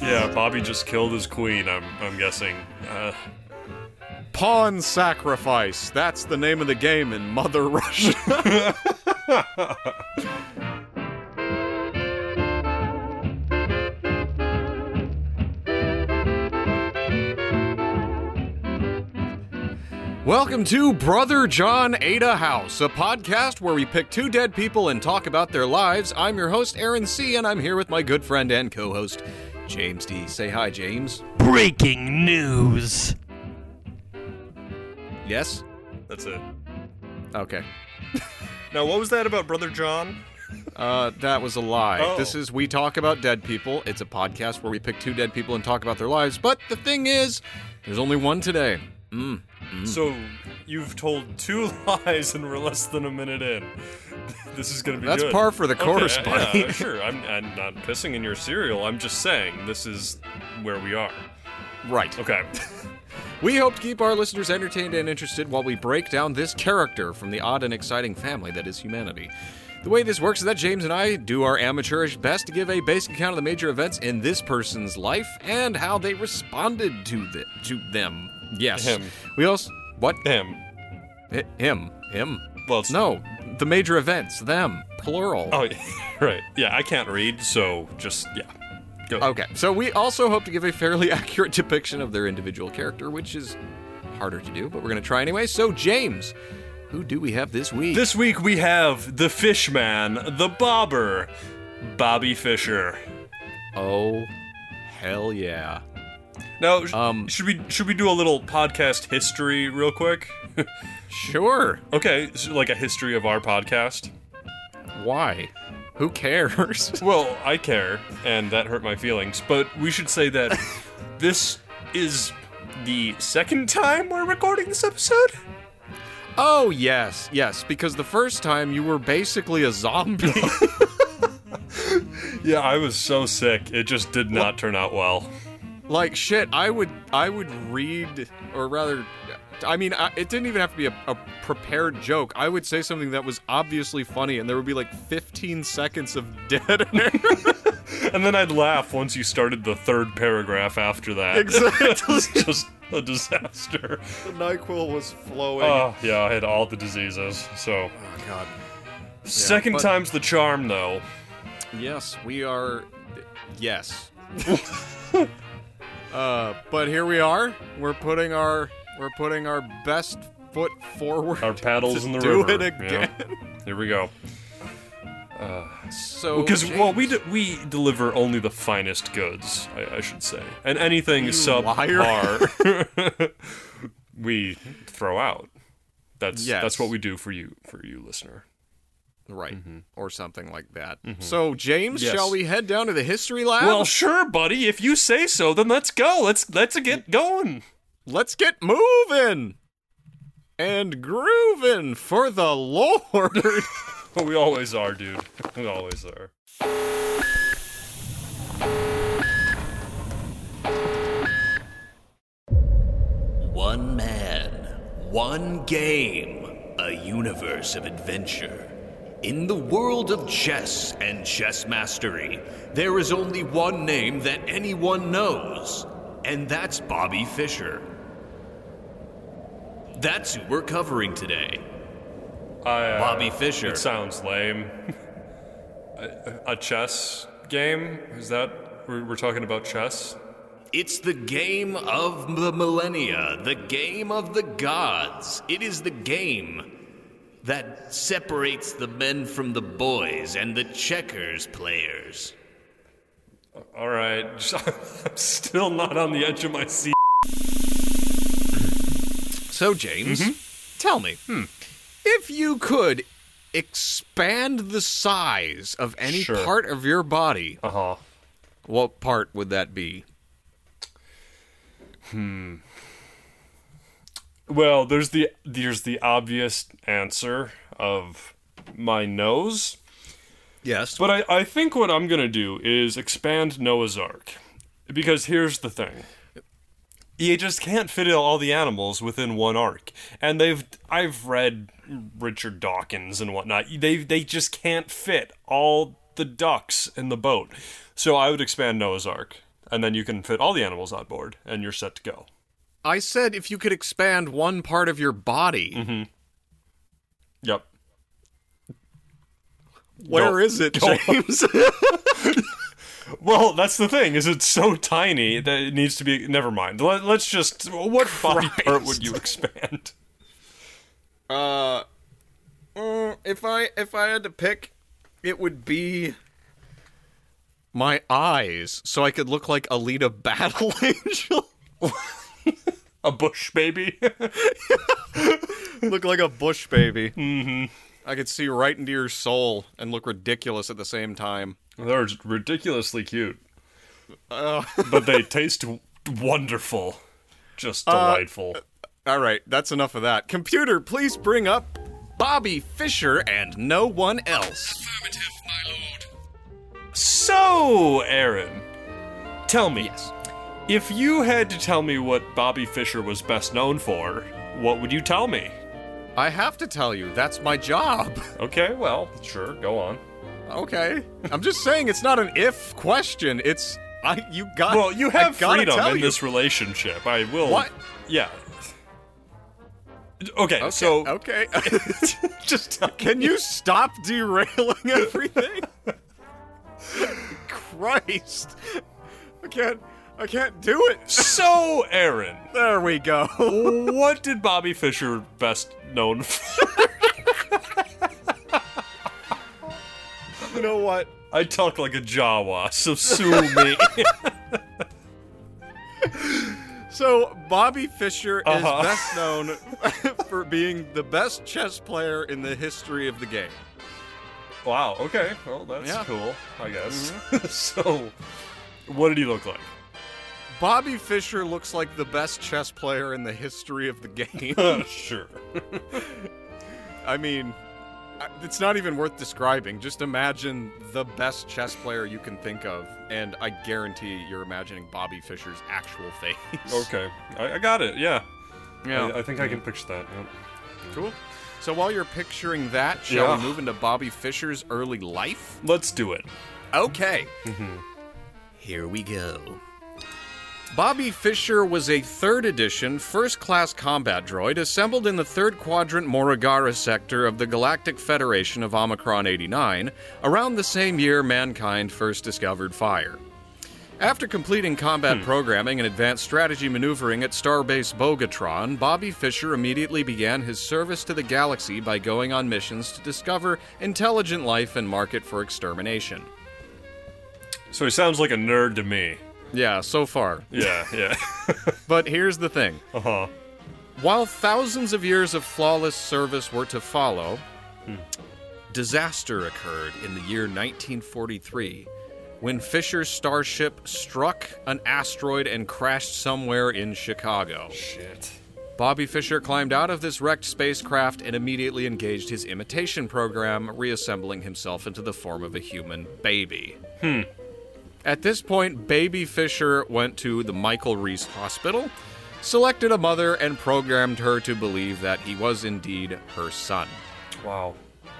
Yeah, Bobby just killed his queen. I'm I'm guessing. Uh, Pawn sacrifice. That's the name of the game in Mother Russia. Welcome to Brother John Ada House, a podcast where we pick two dead people and talk about their lives. I'm your host, Aaron C., and I'm here with my good friend and co host, James D. Say hi, James. Breaking news. Yes? that's it. Okay. Now, what was that about Brother John? Uh, that was a lie. Oh. This is We Talk About Dead People. It's a podcast where we pick two dead people and talk about their lives. But the thing is, there's only one today. Mm. So you've told two lies and we're less than a minute in. This is gonna be That's good. par for the course, okay, buddy. Yeah, sure. I'm, I'm not pissing in your cereal. I'm just saying this is where we are. Right. Okay. We hope to keep our listeners entertained and interested while we break down this character from the odd and exciting family that is humanity. The way this works is that James and I do our amateurish best to give a basic account of the major events in this person's life and how they responded to the, to them. Yes. Him. We also what? Him. Hi- him. Him. Well, No, the major events, them, plural. Oh, yeah, right. Yeah, I can't read, so just yeah. Go. Okay, so we also hope to give a fairly accurate depiction of their individual character, which is harder to do, but we're going to try anyway. So, James, who do we have this week? This week we have the Fishman, the Bobber, Bobby Fischer. oh, hell yeah. Now, sh- Um, should we should we do a little podcast history real quick? Sure. okay, so like a history of our podcast. Why? Who cares? Well, I care, and that hurt my feelings. But we should say that this is the second time we're recording this episode. oh, yes, yes, because the first time you were basically a zombie. Yeah, I was so sick; it just did not turn out well. Like shit i would i would read or rather i mean I, it didn't even have to be a, a prepared joke i would say something that was obviously funny and there would be like 15 seconds of dead air And then I'd laugh once you started the third paragraph after that. Exactly. it was just a disaster. the nyquil was flowing Oh, yeah, I had all the diseases. So, oh god second but- time's the charm, though. yes we are yes uh but here we are we're putting our we're putting our best foot forward Our paddles in the do river. it again Yeah. Here we go. Uh, so Because well, we James, de- we deliver only the finest goods, I, I should say, and anything You subpar, we throw out. That's Yes. that's what we do for you, for you, listener. Right or something like that so james Mm-hmm. Yes. shall we head down to the history lab Well, sure, buddy. If you say so, then let's go. Let's let's get going. let's get moving and grooving for the lord we always are, dude. We always are. One man, one game, a universe of adventure. In the world of chess and chess mastery, there is only one name that anyone knows, and that's Bobby Fischer. That's who we're covering today. I, uh, Bobby Fischer. It sounds lame. a, a chess game? Is that we're, we're talking about chess? It's the game of the millennia, the game of the gods. It is the game that separates the men from the boys and the checkers players. All right. I'm still not on the edge of my seat. so james mm-hmm. tell me hmm. if you could expand the size of any Sure. part of your body Uh huh. what part would that be hmm. Well, there's the there's the obvious answer of my nose. yes But I, I think what I'm gonna do is expand Noah's Ark. Because here's the thing. You just can't fit all the animals within one arc. And they've I've read Richard Dawkins and whatnot. They they just can't fit all the ducks in the boat. So I would expand Noah's Ark. and then you can fit all the animals on board, and you're set to go. I said if you could expand one part of your body. Mm-hmm. Yep. Where is it. James? Well, that's the thing. Is it's so tiny that it needs to be. Never mind. Let, let's just. What body part would you expand? uh, mm, if I if I had to pick, it would be my eyes, so I could look like Alita Battle Angel. A bush baby. look like a bush baby. Mm-hmm. I could see right into your soul and look ridiculous at the same time. They're ridiculously cute, Uh, but they taste wonderful. Just Uh, delightful. all right, that's enough of that. Computer, please bring up Bobby Fischer and no one else. so, Aaron, tell me. Yes. If you had to tell me what Bobby Fischer was best known for, what would you tell me? I have to tell you, that's my job. Okay, well, sure, go on. Okay. I'm just saying it's not an if question. It's I you got Well, you have freedom in you. this relationship. I will. What? Yeah. Okay, Okay, so okay. just tell Can you stop derailing everything? Christ. I can't I can't do it. So, Aaron, There we go. what did Bobby Fischer best known for? You know what? I talk like a Jawa, so sue me. So Bobby Fischer is Uh-huh. best known for being the best chess player in the history of the game. wow, okay. Well, that's Yeah. cool, I guess. so, what did he look like? Bobby Fischer looks like the best chess player in the history of the game. sure. I mean, it's not even worth describing. Just imagine the best chess player you can think of, and I guarantee you're imagining Bobby Fischer's actual face. Okay, I, I got it, yeah. Yeah. I, I think I can mm-hmm. picture that. Yep. Cool. So while you're picturing that, shall Yeah. we move into Bobby Fischer's early life? Let's do it. Okay. Mm-hmm. Here we go. Bobby Fischer was a third edition, first class combat droid assembled in the third quadrant Morigara sector of the Galactic Federation of Omicron 89, around the same year mankind first discovered fire. After completing combat hmm. programming and advanced strategy maneuvering at Starbase Bogatron, Bobby Fischer immediately began his service to the galaxy by going on missions to discover intelligent life and market for extermination. So he sounds like a nerd to me. Yeah, so far. Yeah, yeah. But here's the thing. uh huh. While thousands of years of flawless service were to follow, disaster occurred in the year 1943 when Fischer's starship struck an asteroid and crashed somewhere in Chicago. Shit. Bobby Fischer climbed out of this wrecked spacecraft and immediately engaged his imitation program, reassembling himself into the form of a human baby. At this point, baby Fischer went to the Michael Reese Hospital, selected a mother, and programmed her to believe that he was indeed her son. Wow.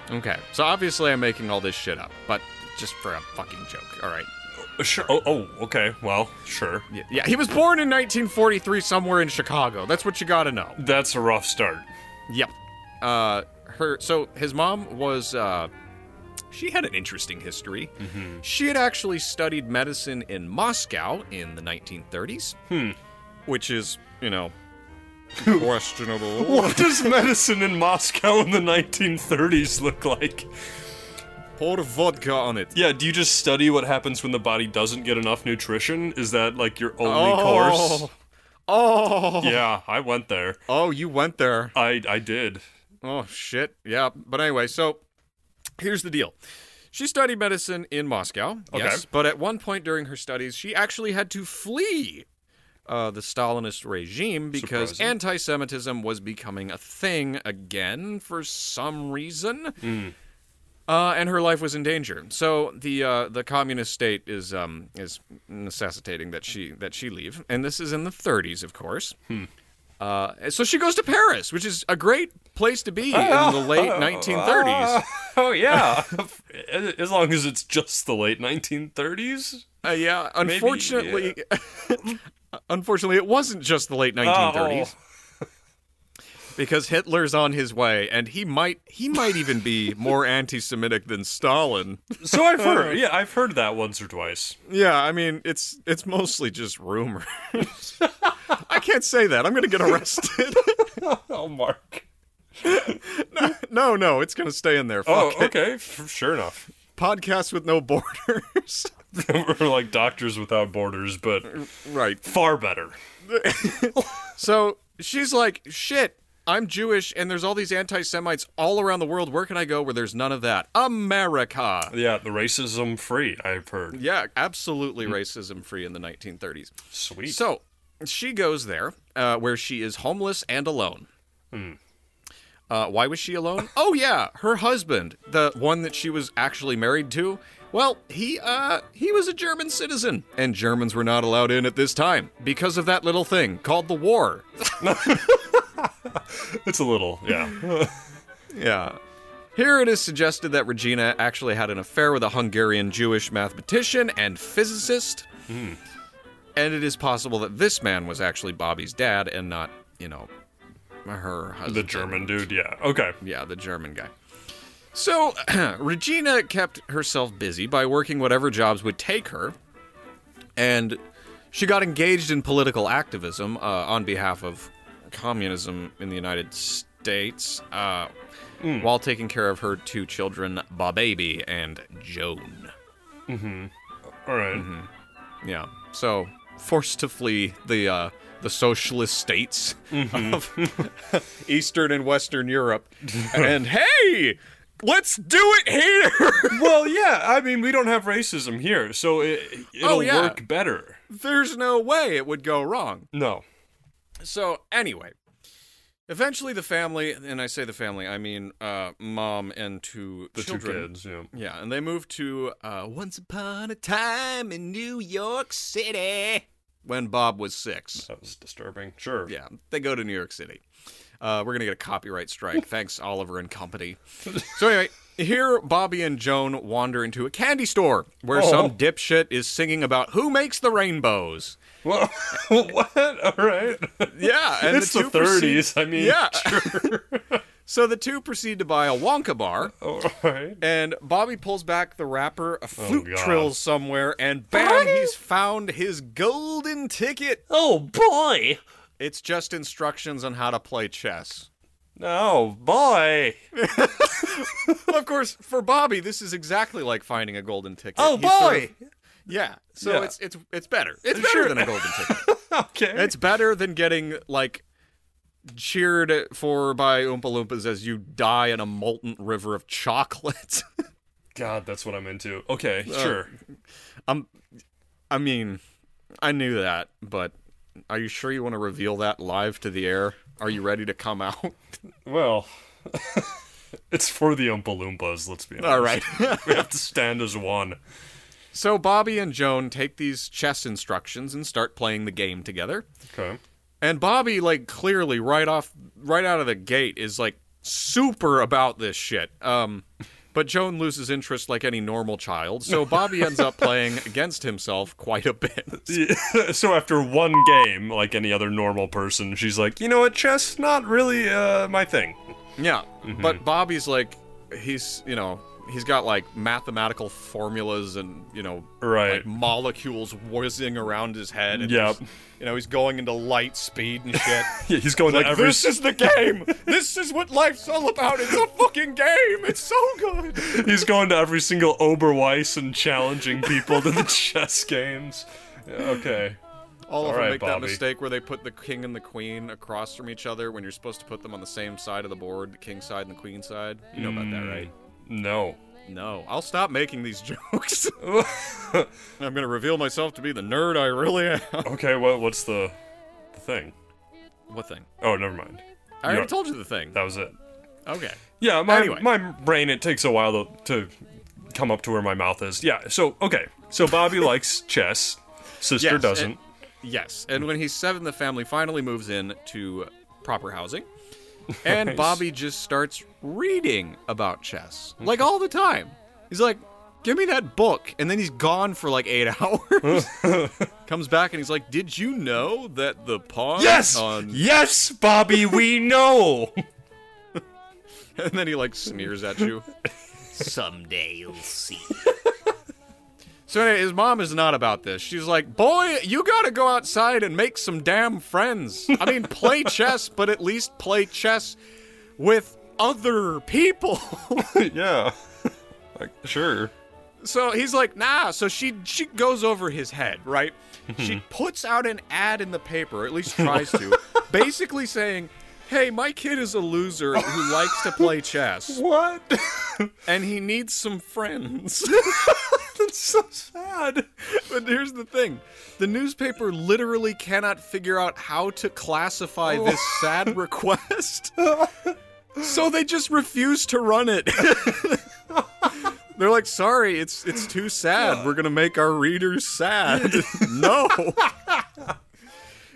Okay, so obviously I'm making all this shit up, but just for a fucking joke, alright? Uh, Sure. Oh, oh, okay. Well, sure. Yeah, yeah, he was born in 1943 somewhere in Chicago. That's what you gotta know. That's a rough start. Yep. Uh, her. So his mom was. Uh, she had an interesting history. She had actually studied medicine in Moscow in the 1930s. Hmm. Which is, you know, questionable. What does medicine in Moscow in the 1930s look like? Pour vodka on it. Yeah, do you just study what happens when the body doesn't get enough nutrition? Is that like your only course? Oh. Yeah, I went there. Oh, you went there. I I did. Oh shit. Yeah. But anyway, so here's the deal. She studied medicine in Moscow. Okay. Yes. But at one point during her studies, she actually had to flee uh, the Stalinist regime because anti-Semitism was becoming a thing again for some reason. Hmm. Uh, and her life was in danger. So the uh, the communist state is um, is necessitating that she that she leave, and this is in the 30s, of course. Hmm. Uh, so she goes to Paris, which is a great place to be in Oh. the late 1930s. Oh yeah, as long as it's just the late 1930s. Uh, yeah, unfortunately, unfortunately, it wasn't just the late 1930s. Because Hitler's on his way, and he might he might even be more anti-Semitic than Stalin. So I've heard. Uh, yeah, I've heard that once or twice. Yeah, I mean it's it's mostly just rumors. I can't say that. I'm gonna get arrested. Oh, Mark. no, no, it's gonna stay in there. Oh, Fuck it. okay. F- Sure enough. Podcasts with no borders. We're like doctors without borders, but right. far better. So she's like, shit, I'm Jewish and there's all these anti Semites all around the world. Where can I go where there's none of that? America. Yeah, the racism free. I've heard. Yeah, absolutely racism free in the 1930s. Sweet. So she goes there uh, where she is homeless and alone. Uh, why was she alone? Oh yeah, her husband, the one that she was actually married to. Well, he uh he was a German citizen, and Germans were not allowed in at this time because of that little thing called the war. it's a little. Yeah. Yeah. Here it is suggested that Regina actually had an affair with a Hungarian Jewish mathematician and physicist. And it is possible that this man was actually Bobby's dad and not, you know, her husband. the German dude. Yeah. Okay. Yeah, the German guy. So, Regina kept herself busy by working whatever jobs would take her. And she got engaged in political activism uh, on behalf of communism in the United States uh, while taking care of her two children, Baby and Joan. All right. Mm-hmm. Yeah. So, forced to flee the uh, the socialist states of Eastern and Western Europe. and hey, let's do it here. Well, yeah. I mean, we don't have racism here, so it, it'll Oh, yeah. work better. There's no way it would go wrong. No. So, anyway, eventually the family, and I say the family, I mean uh, mom and two The children. two kids. Yeah. Yeah, and they moved to uh, Once Upon a Time in New York City when Bob was six. That was disturbing. Sure. Yeah, they go to New York City. Uh, we're gonna get a copyright strike. Thanks, Oliver and Company. So anyway, here Bobby and Joan wander into a candy store where Oh. some dipshit is singing about who makes the rainbows. Well, what? All right. Yeah, and it's the, the, two proceed- 30s. I mean, yeah. so the two proceed to buy a Wonka bar. all right. And Bobby pulls back the wrapper, a flute Oh, trills somewhere, and bam, he's found his golden ticket. Oh boy! It's just instructions on how to play chess. No, boy. Well, of course, for Bobby, this is exactly like finding a golden ticket. Oh He's sort boy. of- yeah. So Yeah. it's it's it's better. It's better Sure. than a golden ticket. Okay. it's better than getting like cheered for by Oompa Loompas as you die in a molten river of chocolate. God, that's what I'm into. Okay, Uh, sure. I'm I mean, I knew that, but are you sure you want to reveal that live to the air? Are you ready to come out? Well, it's for the Oompa Loompas. Let's be honest. All right. we have to stand as one. so Bobby and Joan take these chess instructions and start playing the game together. Okay. And Bobby, like, clearly right off, right out of the gate, is like super about this shit. Um, but Joan loses interest like any normal child, so Bobby ends up playing against himself quite a bit. so after one game, like any other normal person, she's like, you know what, chess, not really uh, my thing. Yeah, but Bobby's like, he's, you know, he's got like mathematical formulas and, you know, Right. like molecules whizzing around his head. And Yep. You know, he's going into light speed and shit. Yeah, he's going like, every. this is the game! this is what life's all about! It's a fucking game! It's so good! He's going to every single Oberweiss and challenging people to the chess games. Yeah, Okay. All of All them right, make that mistake where they put the king and the queen across from each other when you're supposed to put them on the same side of the board, the king side and the queen side. You know about that, mm. right? No. No, I'll stop making these jokes. I'm gonna reveal myself to be the nerd I really am. Okay, what what's the, the thing? What thing? Oh, never mind. I already told you the thing. That was it. Okay. Yeah, my Anyway. my brain it takes a while to, to come up to where my mouth is. Yeah. So okay. So Bobby likes chess. Sister Yes, doesn't. and- Yes, and when he's seven, the family finally moves in to proper housing, and Nice. Bobby just starts reading about chess like all the time. He's like, "Give me that book," and then he's gone for like eight hours. Comes back and he's like, "Did you know that the pawn Yes! on?" Yes, Bobby, we know! And then he like sneers at you. Someday you'll see. So anyway, his mom is not about this. She's like, "Boy, you gotta go outside and make some damn friends. I mean, play chess, but at least play chess with other people." yeah. Like, sure. so he's like, "Nah." So she she goes over his head, right? she mm-hmm. puts out an ad in the paper, or at least tries to, basically saying, "Hey, my kid is a loser who likes to play chess, What? and he needs some friends." That's so sad. But here's the thing the newspaper literally cannot figure out how to classify this sad request. So they just refuse to run it. They're like, sorry, it's it's too sad. We're gonna make our readers sad. no.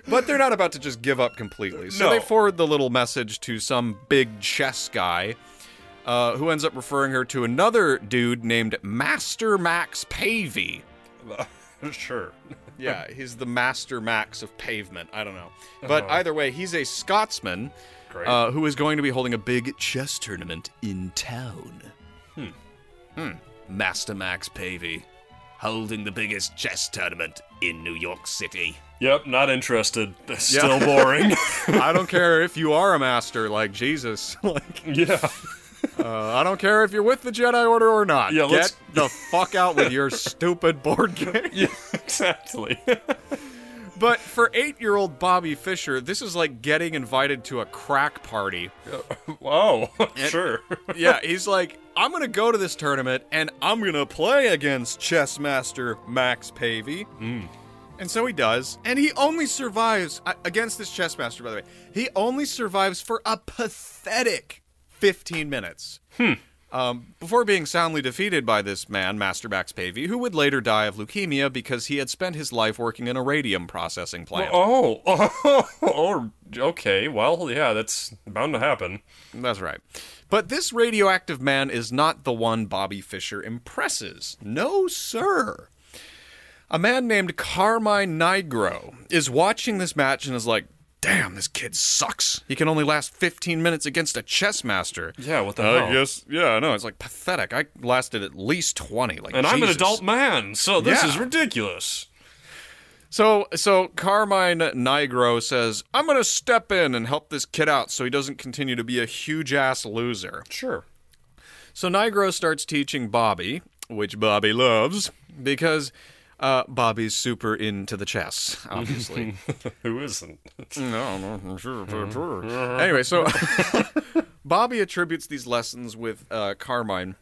But they're not about to just give up completely. So No. they forward the little message to some big chess guy uh, who ends up referring her to another dude named Master Max Pavey. sure. Yeah, he's the Master Max of pavement. I don't know. But either way, he's a Scotsman uh, who is going to be holding a big chess tournament in town. Hmm. Hmm. Master Max Pavey, holding the biggest chess tournament in New York City. Yep, not interested. Still boring. I don't care if you are a master, like Jesus. like, yeah. uh, I don't care if you're with the Jedi Order or not. Yeah, Get let's- the fuck out with your stupid board game. Yeah, exactly. But for eight-year-old Bobby Fischer, this is like getting invited to a crack party. wow. sure. yeah, he's like, I'm gonna go to this tournament and I'm gonna play against chess master Max Pavey. And so he does, and he only survives uh, against this chess master. By the way, he only survives for a pathetic 15 minutes. Um, before being soundly defeated by this man, Master Max Pavey, who would later die of leukemia because he had spent his life working in a radium processing plant. Oh, oh, oh, okay. Well, yeah, that's bound to happen. That's right. But this radioactive man is not the one Bobby Fischer impresses. No, sir. A man named Carmine Nigro is watching this match and is like, damn, this kid sucks. He can only last 15 minutes against a chess master. Yeah, what the I hell? guess, yeah, I know. It's like pathetic. I lasted at least 20. Like, And I'm an adult man, so this Yeah. is ridiculous. So, so Carmine Nigro says, I'm going to step in and help this kid out so he doesn't continue to be a huge ass loser. Sure. So Nigro starts teaching Bobby, which Bobby loves, because uh, Bobby's super into the chess, obviously. Who isn't? no, no, sure, sure, sure. Anyway, so Bobby attributes these lessons with uh, Carmine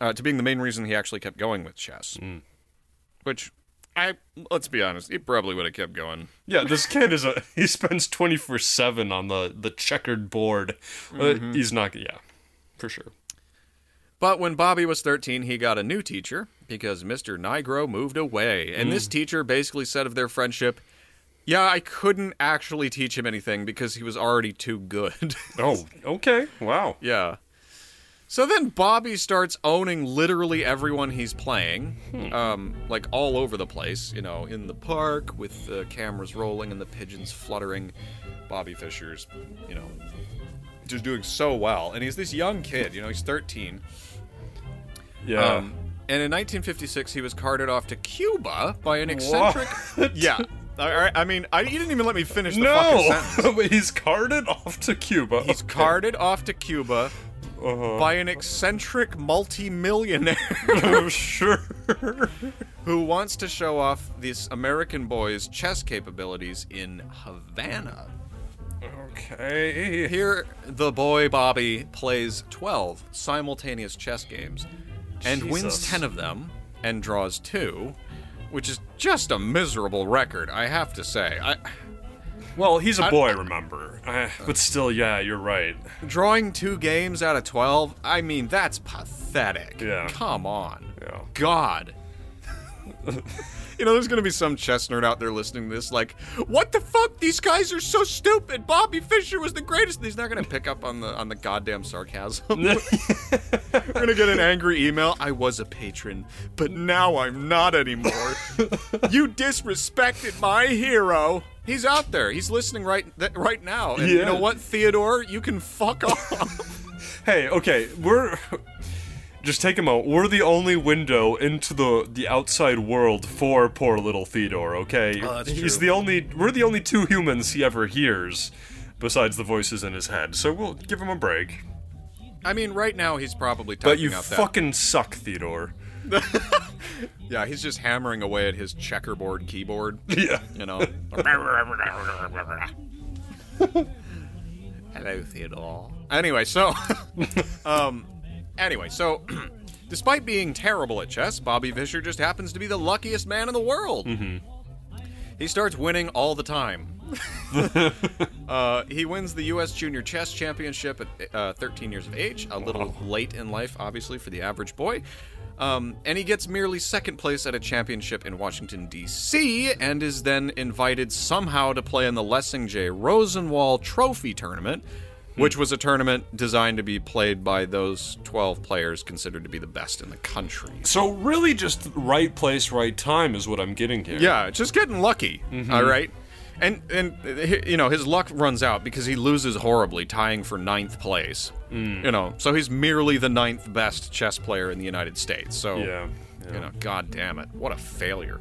uh, to being the main reason he actually kept going with chess. Which, I let's be honest, he probably would have kept going. Yeah, this kid is a. He spends 24 7 on the, the checkered board. Uh, he's not. Yeah, for sure. But when Bobby was 13, he got a new teacher because Mr. Nigro moved away. And this teacher basically said of their friendship, Yeah, I couldn't actually teach him anything because he was already too good. Oh, okay. Wow. yeah. So then Bobby starts owning literally everyone he's playing, um, like all over the place, you know, in the park with the cameras rolling and the pigeons fluttering. Bobby Fischer's, you know, just doing so well. And he's this young kid, you know, he's 13. Yeah. Um, and in 1956, he was carted off to Cuba by an eccentric. What? Yeah. Right. I mean, I, you didn't even let me finish the fucking sentence. he's carted off to Cuba. He's carted off to Cuba Uh-huh. by an eccentric multimillionaire Oh, sure. who wants to show off this American boy's chess capabilities in Havana. Okay. Here, the boy Bobby plays 12 simultaneous chess games and wins 10 of them and draws 2, which is just a miserable record, I have to say. I, Well, he's a boy, remember. Uh, but still, yeah, you're right. drawing 2 games out of 12, I mean, that's pathetic. Yeah. Come on. Yeah. God. You know, there's gonna be some chess nerd out there listening to this, like, what the fuck? These guys are so stupid. Bobby Fischer was the greatest. He's not gonna pick up on the on the goddamn sarcasm. We're gonna get an angry email. I was a patron, but now I'm not anymore. you disrespected my hero. He's out there. He's listening right th- right now. And you know what, Theodore? You can fuck off. Hey, okay, we're just take a moment. We're the only window into the the outside world for poor little Theodore. Okay, Oh, that's he's true. the only. We're the only two humans he ever hears, besides the voices in his head. So we'll give him a break. I mean, right now he's probably typing But you out that. fucking suck, Theodore. Yeah, he's just hammering away at his checkerboard keyboard. Yeah. You know. Hello, Theodore. Anyway, so, um, anyway, so, despite being terrible at chess, Bobby Fischer just happens to be the luckiest man in the world. He starts winning all the time. uh, he wins the U.S. Junior Chess Championship at uh, 13 years of age, a little late in life, obviously, for the average boy. Um, and he gets merely second place at a championship in Washington, D.C., and is then invited somehow to play in the Lessing J. Rosenwald Trophy Tournament, which was a tournament designed to be played by those 12 players considered to be the best in the country. So really, just right place, right time is what I'm getting here. Yeah, just getting lucky. Mm-hmm. all right, and and you know his luck runs out because he loses horribly, tying for ninth place. Mm. You know, so he's merely the ninth best chess player in the United States. So Yeah. you know, god damn it, what a failure.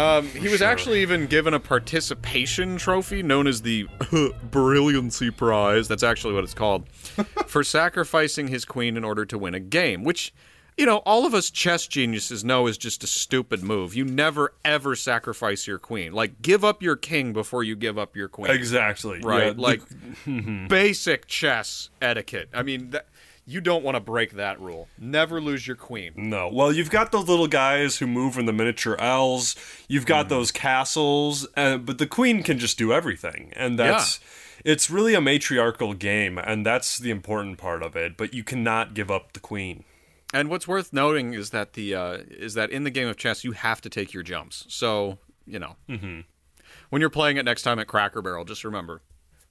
Um, he was sure. actually even given a participation trophy known as the Brilliancy Prize. That's actually what it's called for sacrificing his queen in order to win a game, which. You know, all of us chess geniuses know is just a stupid move. You never ever sacrifice your queen. Like, give up your king before you give up your queen. Exactly. Right? Yeah, like, basic chess etiquette. I mean, that, you don't want to break that rule. Never lose your queen. No. Well, you've got those little guys who move in the miniature L's. You've got Mm-hmm. those castles, uh, but the queen can just do everything, and that's it's really a matriarchal game, and that's the important part of it. But you cannot give up the queen. And what's worth noting is that the uh, is that in the game of chess you have to take your jumps. So you know, Mm-hmm. when you're playing it next time at Cracker Barrel, just remember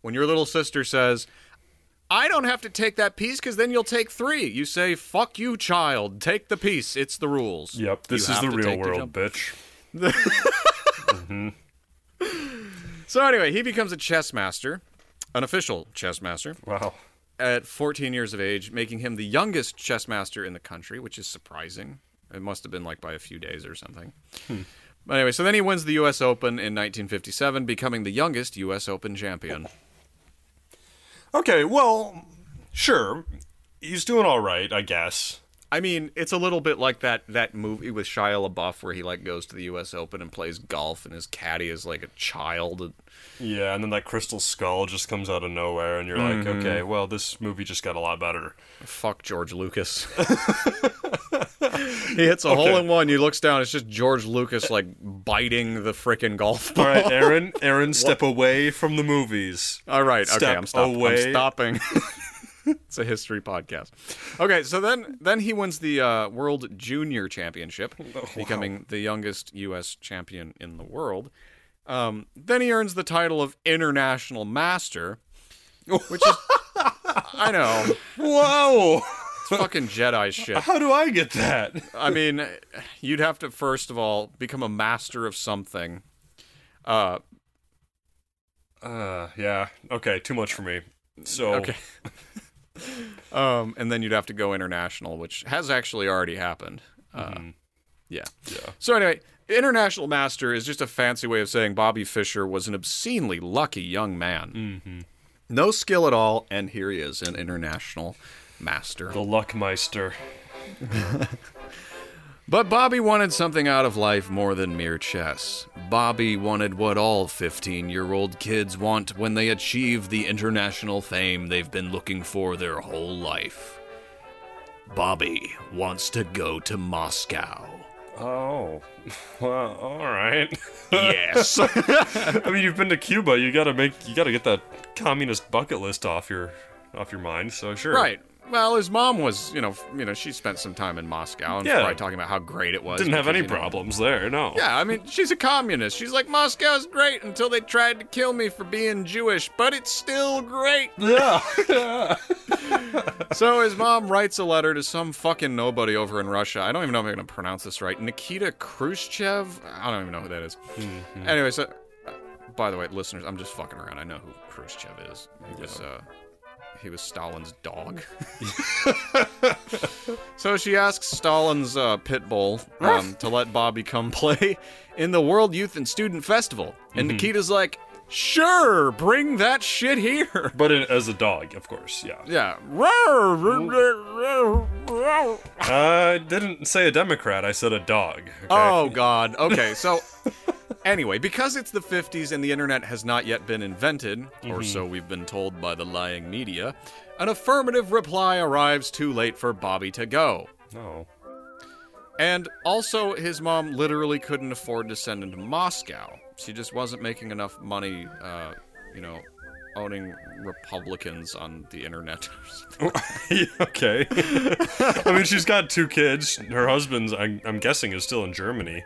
when your little sister says, "I don't have to take that piece because then you'll take three. You say, "Fuck you, child. Take the piece. It's the rules." Yep. This You is the real world, jump. bitch. So anyway, he becomes a chess master, an official chess master. Wow. at 14 years of age, making him the youngest chess master in the country, which is surprising. It must have been like by a few days or something. But anyway, so then he wins the U.S. Open in 1957, becoming the youngest U.S. Open champion. Okay. Well, sure. He's doing all right, I guess. I mean, it's a little bit like that that movie with Shia LaBeouf where he like goes to the U.S. Open and plays golf, and his caddy is like a child. Yeah, and then that crystal skull just comes out of nowhere, and you're like, Mm-hmm. okay, well, this movie just got a lot better. Fuck George Lucas. he hits a hole in one. He looks down. It's just George Lucas like biting the frickin' golf ball. All right, Aaron. Aaron, step away from the movies. All right. Okay, I'm, stop- away. I'm stopping. it's a history podcast. Okay, so then then he wins the uh, World Junior Championship, becoming the youngest U.S. champion in the world. Um, then he earns the title of International Master, which is I know Whoa! Fucking Jedi shit. How do I get that? I mean, you'd have to first of all become a master of something. Uh, Uh, yeah. Okay, too much for me. So, Okay. um, and then you'd have to go international, which has actually already happened. Uh, Yeah. Yeah. So anyway, international master is just a fancy way of saying Bobby Fischer was an obscenely lucky young man. Mm-hmm. No skill at all, and here he is, an international master. the Luckmeister. But Bobby wanted something out of life more than mere chess. Bobby wanted what all 15 year old kids want when they achieve the international fame they've been looking for their whole life. Bobby wants to go to Moscow. Oh. Well, all right. Yes. I mean, you've been to Cuba. You gotta make. You gotta get that communist bucket list off your, off your mind. So sure. right. Well, his mom was, you know, you know, she spent some time in Moscow and Yeah. probably talking about how great it was. Didn't have any you know- problems there, no. Yeah, I mean, she's a communist. She's like, Moscow's great until they tried to kill me for being Jewish, but it's still great. Yeah. So his mom writes a letter to some fucking nobody over in Russia. I don't even know if I'm going to pronounce this right. Nikita Khrushchev? I don't even know who that is. Anyway, so, uh, by the way, listeners, I'm just fucking around. I know who Khrushchev is. He was, uh, he was Stalin's dog. so she asks Stalin's uh, pit bull um, to let Bobby come play in the World Youth and Student Festival. And Nikita's like, sure, bring that shit here. but it, as a dog, of course, yeah. Yeah. I didn't say a Democrat, I said a dog. okay? Oh God. Okay, so anyway, because it's the 50s and the internet has not yet been invented, or so we've been told by the lying media, an affirmative reply arrives too late for Bobby to go. No. And also, his mom literally couldn't afford to send him to Moscow. She just wasn't making enough money, uh, you know, owning Republicans on the internet. okay. I mean, she's got two kids. Her husband's, I'm, I'm guessing, is still in Germany.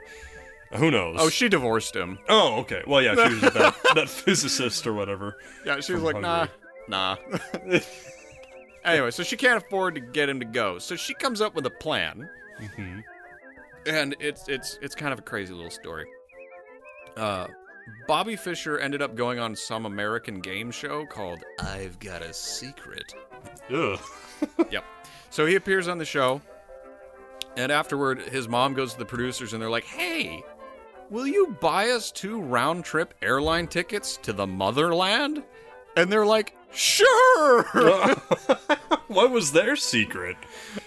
Who knows? oh, she divorced him. Oh, okay. Well, yeah, she was that, that physicist or whatever. Yeah, she was like, Hungary. nah, nah. anyway, so she can't afford to get him to go, so she comes up with a plan, and it's it's it's kind of a crazy little story. Uh, Bobby Fischer ended up going on some American game show called "I've Got a Secret." Ugh. yep. So he appears on the show, and afterward, his mom goes to the producers, and they're like, "Hey." Will you buy us two round trip airline tickets to the motherland? And they're like, sure. what was their secret?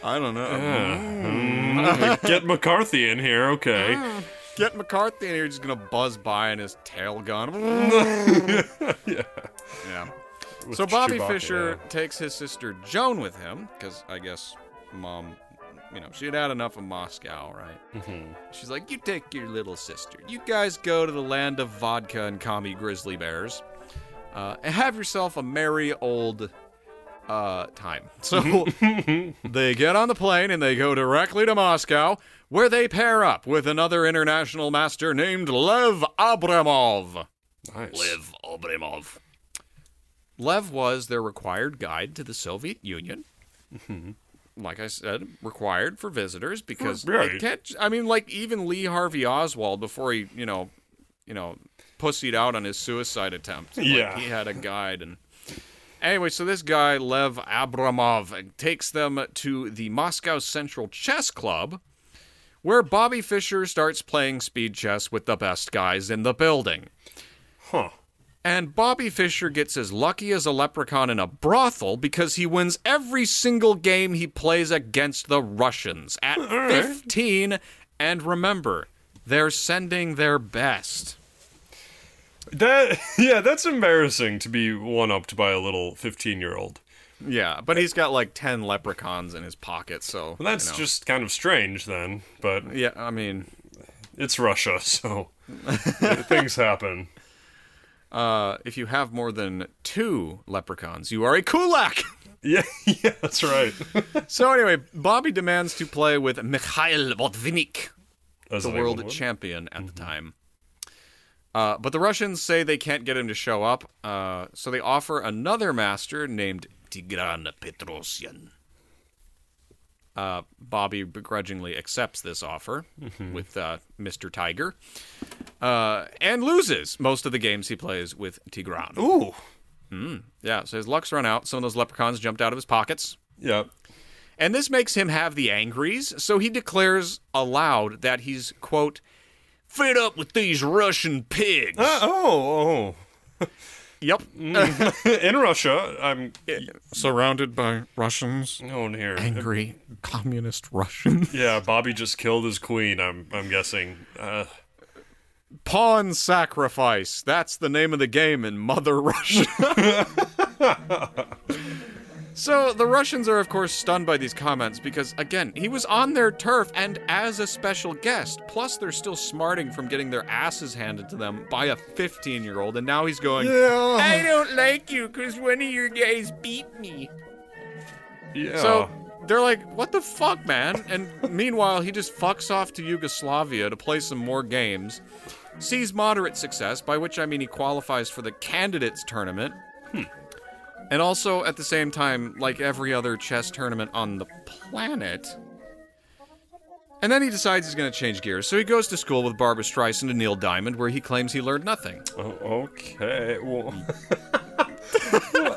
I don't know. Mm, Get McCarthy in here, okay. Get McCarthy in here, just gonna buzz by in his tail gun. yeah. yeah. With So Bobby Chewbacca, Fischer yeah. takes his sister Joan with him, because I guess mom, you know, she had had enough of Moscow, right? Mm-hmm. She's like, you take your little sister. You guys go to the land of vodka and commie grizzly bears, uh, and have yourself a merry old uh, time. So they get on the plane and they go directly to Moscow, where they pair up with another international master named Lev Abramov. Nice. Liv Obrimov. Lev was their required guide to the Soviet Union. Like I said, required for visitors because Right. can't. I mean, like even Lee Harvey Oswald before he, you know, you know, pussied out on his suicide attempt. like, Yeah. he had a guide and. Anyway, so this guy Lev Abramov takes them to the Moscow Central Chess Club, where Bobby Fischer starts playing speed chess with the best guys in the building. Huh. And Bobby Fischer gets as lucky as a leprechaun in a brothel because he wins every single game he plays against the Russians at 15. And remember, they're sending their best. That yeah, that's embarrassing to be one upped by a little fifteen year old. Yeah, but he's got like 10 leprechauns in his pocket, so. Well, that's you know. just kind of strange then, but Yeah, I mean, it's Russia, so things happen. Uh, if you have more than two leprechauns, you are a kulak! Yeah, yeah, that's right. so, anyway, Bobby demands to play with Mikhail Botvinnik. As the world would. champion at the time. Uh, but the Russians say they can't get him to show up, uh, so they offer another master named Tigran Petrosyan. Uh, Bobby begrudgingly accepts this offer with uh, Mr. Tiger uh, and loses most of the games he plays with Tigran. Ooh. Yeah, so his luck's run out. Some of those leprechauns jumped out of his pockets. Yeah. And this makes him have the angries, so he declares aloud that he's, quote, fed up with these Russian pigs. Uh, oh, Yep. oh. In Russia, I'm Surrounded by Russians. known here. Angry communist Russians. Yeah, Bobby just killed his queen. I'm I'm guessing. Uh, Pawn sacrifice. That's the name of the game in Mother Russia. so the Russians are, of course, stunned by these comments because, again, he was on their turf and as a special guest. Plus, they're still smarting from getting their asses handed to them by a 15 year old, and now he's going, yeah. I don't like you because one of your guys beat me. Yeah. So they're like, what the fuck, man? And meanwhile, he just fucks off to Yugoslavia to play some more games, sees moderate success, by which I mean he qualifies for the candidates tournament. Hmm. And also, at the same time, like every other chess tournament on the planet. And then he decides he's going to change gears. So he goes to school with Barbra Streisand and Neil Diamond, where he claims he learned nothing. Oh, okay. Well.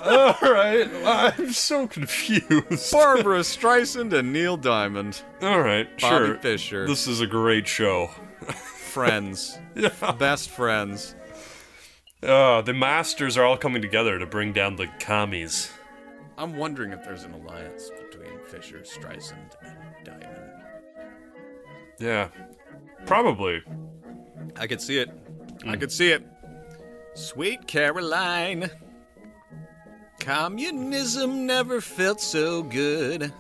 All right. I'm so confused. Barbra Streisand and Neil Diamond. All right. Bobby sure. Fischer. This is a great show. Friends. Best friends. Uh, the masters are all coming together to bring down the commies. I'm wondering if there's an alliance between Fischer, Streisand, and Diamond. Yeah. Probably. I could see it. I could see it. Sweet Caroline. Communism never felt so good.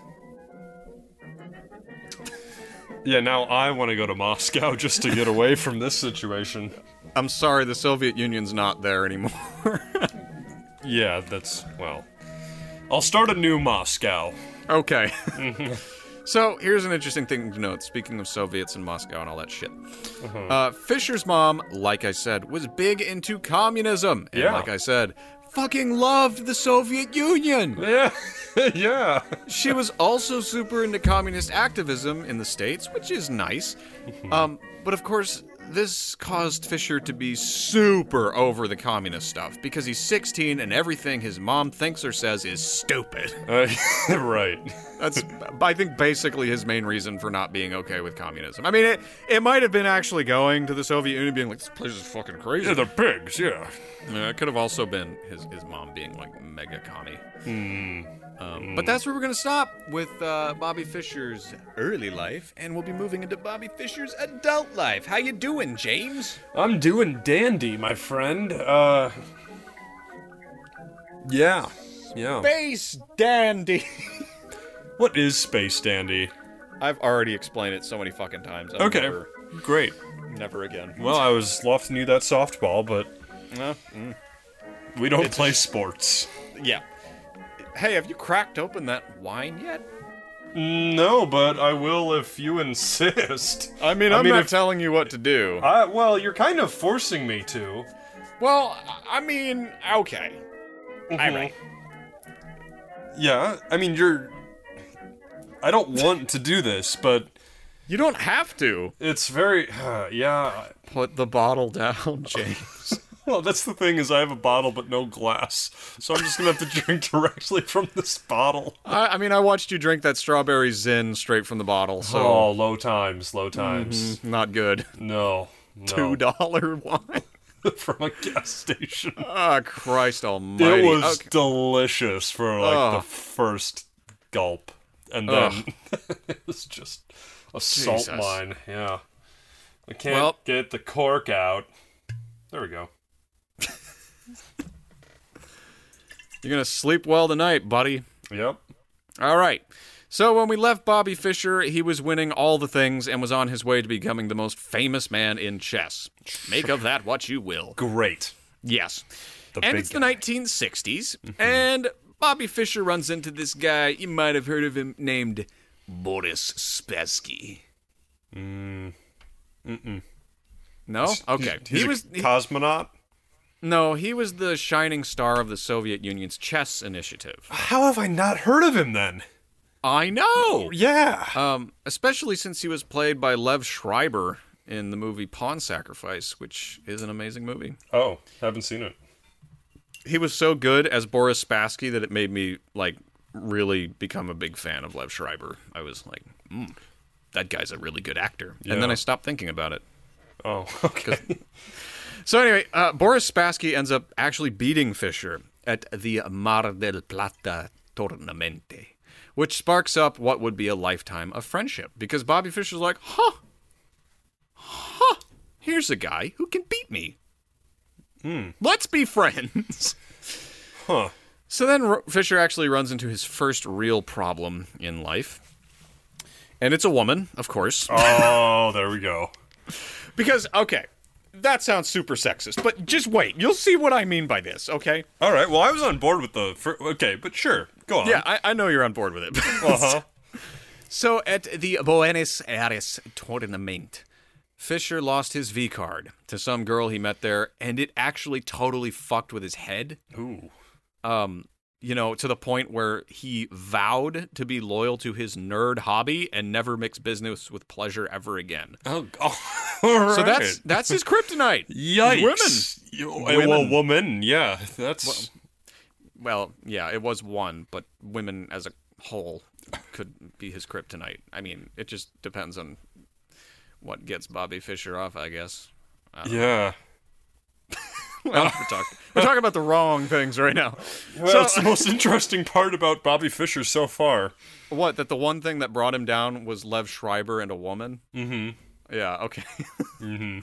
Yeah, now I want to go to Moscow just to get away from this situation. I'm sorry, the Soviet Union's not there anymore. Yeah, that's, well. I'll start a new Moscow. okay. so here's an interesting thing to note. Speaking of Soviets and Moscow and all that shit, uh, Fischer's mom, like I said, was big into communism, and Yeah. like I said, fucking loved the Soviet Union. Yeah, yeah. She was also super into communist activism in the States, which is nice. Um, but of course, this caused Fischer to be super over the communist stuff because he's 16 and everything his mom thinks or says is stupid. Uh, right. That's, I think, basically his main reason for not being okay with communism. I mean, it, it might have been actually going to the Soviet Union being like, this place is fucking crazy. Yeah, the pigs, yeah. Yeah, it could have also been his, his mom being like mega commie. Um, But that's where we're going to stop with uh, Bobby Fischer's early life, and we'll be moving into Bobby Fischer's adult life. How you doing, James? I'm doing dandy, my friend. Uh. Yeah. Yeah. Space dandy. What is Space Dandy? I've already explained it so many fucking times. I'm Okay. Never, Great. never again. Well, I was lofting you that softball, but Uh, we don't play sports. yeah. Hey, have you cracked open that wine yet? No, but I will if you insist. I mean, I I'm mean, not if- telling you what to do. I, well, you're kind of forcing me to. well, I- I mean, okay. Mm-hmm. All right. Yeah, I mean, you're. I don't want to do this, but You don't have to. it's very. yeah. Put the bottle down, James. Well, that's the thing is I have a bottle but no glass, so I'm just gonna have to drink directly from this bottle. I, I mean, I watched you drink that strawberry Zin straight from the bottle, so Oh, low times, low times. not good. No, no. Two dollar wine. from a gas station. Ah, Christ Almighty! It was Okay. delicious for like the first gulp, and then it was just a salt Jesus. mine. Yeah, I can't Well- get the cork out. There we go. You're gonna sleep well tonight, buddy. Yep. All right. So when we left Bobby Fischer, he was winning all the things and was on his way to becoming the most famous man in chess. Make of that what you will. Great. Yes. The and it's the guy. 1960s, and Bobby Fischer runs into this guy. You might have heard of him named Boris Spassky. Mm. Mm-mm. No? Okay. He's he a was he- cosmonaut. No, he was the shining star of the Soviet Union's chess initiative. How have I not heard of him then? I know. Yeah. Um, especially since he was played by Liev Schreiber in the movie Pawn Sacrifice, which is an amazing movie. oh, haven't seen it. He was so good as Boris Spassky that it made me like really become a big fan of Liev Schreiber. I was like, mm, that guy's a really good actor. And then I stopped thinking about it. Oh, okay. So anyway, uh, Boris Spassky ends up actually beating Fischer at the Mar del Plata Tournamente, which sparks up what would be a lifetime of friendship because Bobby Fischer's like, huh, huh, here's a guy who can beat me. Let's be friends. huh. So then Fischer actually runs into his first real problem in life. And it's a woman, of course. Oh, there we go. Because, okay, that sounds super sexist, but just wait. You'll see what I mean by this, okay? All right. Well, I was on board with the. Fir- okay, but sure, go on. Yeah, I, I know you're on board with it. Uh huh. So at the Buenos Aires tournament, Fischer lost his V card to some girl he met there, and it actually totally fucked with his head. Ooh. Um, you know, to the point where he vowed to be loyal to his nerd hobby and never mix business with pleasure ever again. Oh. oh all So that's that's his kryptonite. Yikes. You- Women. Well, woman. Yeah, that's. Well, yeah, it was one, but women as a whole could be his kryptonite. I mean, it just depends on what gets Bobby Fischer off, I guess. yeah. Well, we're, talking, we're talking about the wrong things right now. Well, that's the most interesting part about Bobby Fischer so far. What? That the one thing that brought him down was Liev Schreiber and a woman? Mm-hmm. Yeah, okay. Mm hmm.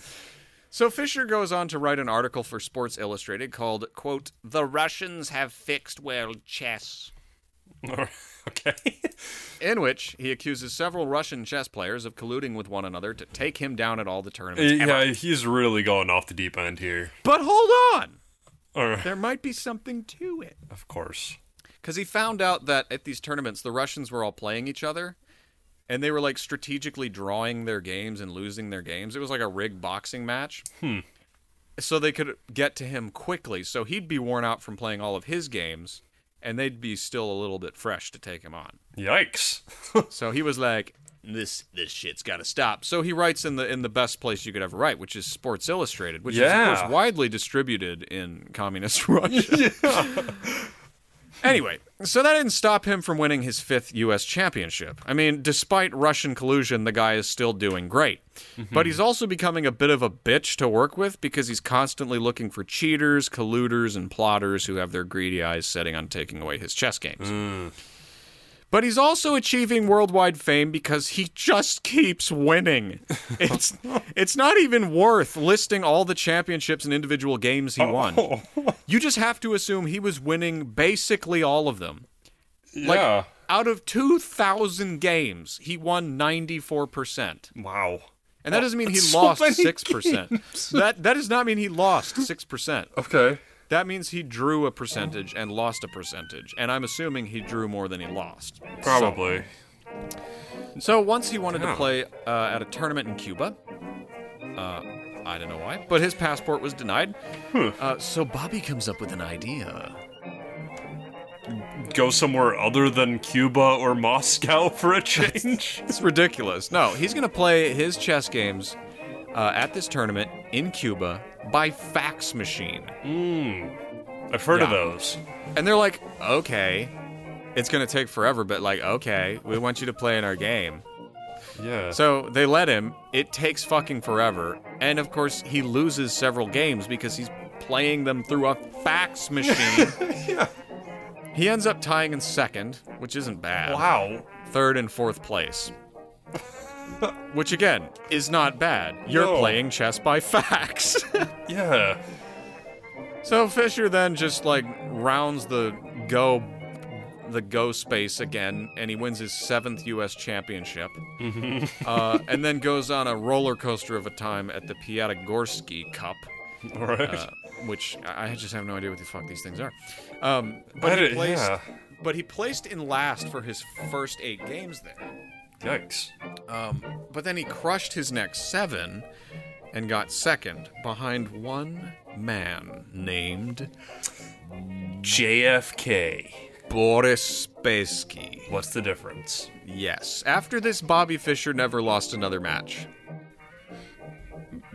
So Fischer goes on to write an article for Sports Illustrated called, quote, The Russians have fixed world chess. okay. In which he accuses several Russian chess players of colluding with one another to take him down at all the tournaments. ever. yeah, he's really going off the deep end here. But hold on! Right. There might be something to it. Of course. Because he found out that at these tournaments, the Russians were all playing each other, and they were like strategically drawing their games and losing their games. It was like a rigged boxing match. Hmm. So they could get to him quickly. So he'd be worn out from playing all of his games, and they'd be still a little bit fresh to take him on. Yikes. So he was like, "This this shit's got to stop." So he writes in the in the best place you could ever write, which is Sports Illustrated, which is of course widely distributed in communist Russia. Anyway, so that didn't stop him from winning his fifth U.S. championship. I mean, despite Russian collusion, the guy is still doing great. Mm-hmm. But he's also becoming a bit of a bitch to work with because he's constantly looking for cheaters, colluders, and plotters who have their greedy eyes setting on taking away his chess games. Mm. But he's also achieving worldwide fame because he just keeps winning. It's it's not even worth listing all the championships and individual games he won. You just have to assume he was winning basically all of them. Like yeah. out of 2000 games, he won 94%. Wow. And that doesn't mean he so lost 6%. That that does not mean he lost 6%. Okay. That means he drew a percentage and lost a percentage. And I'm assuming he drew more than he lost. Probably. So once he wanted to play uh, at a tournament in Cuba. Uh, I don't know why, but his passport was denied. Uh, so Bobby comes up with an idea. Go somewhere other than Cuba or Moscow for a change. It's ridiculous. No, he's going to play his chess games uh, at this tournament in Cuba by fax machine. Hmm. I've heard of those. And they're like, okay, it's going to take forever, but like, okay, we want you to play in our game. Yeah. So they let him. It takes fucking forever. And of course, he loses several games because he's playing them through a fax machine. yeah. He ends up tying in second, which isn't bad. wow. Third and fourth place. which again is not bad. You're No. playing chess by fax. Yeah. so Fischer then just like rounds the go the go space again and he wins his seventh US championship. uh, and then goes on a roller coaster of a time at the Piatigorsky Cup. Right. uh, which I just have no idea what the fuck these things are. Um, I but, he placed, yeah. but he placed in last for his first eight games there. Yikes. Um, but then he crushed his next seven and got second behind one man named JFK. Boris Spassky. What's the difference? Yes. After this, Bobby Fischer never lost another match.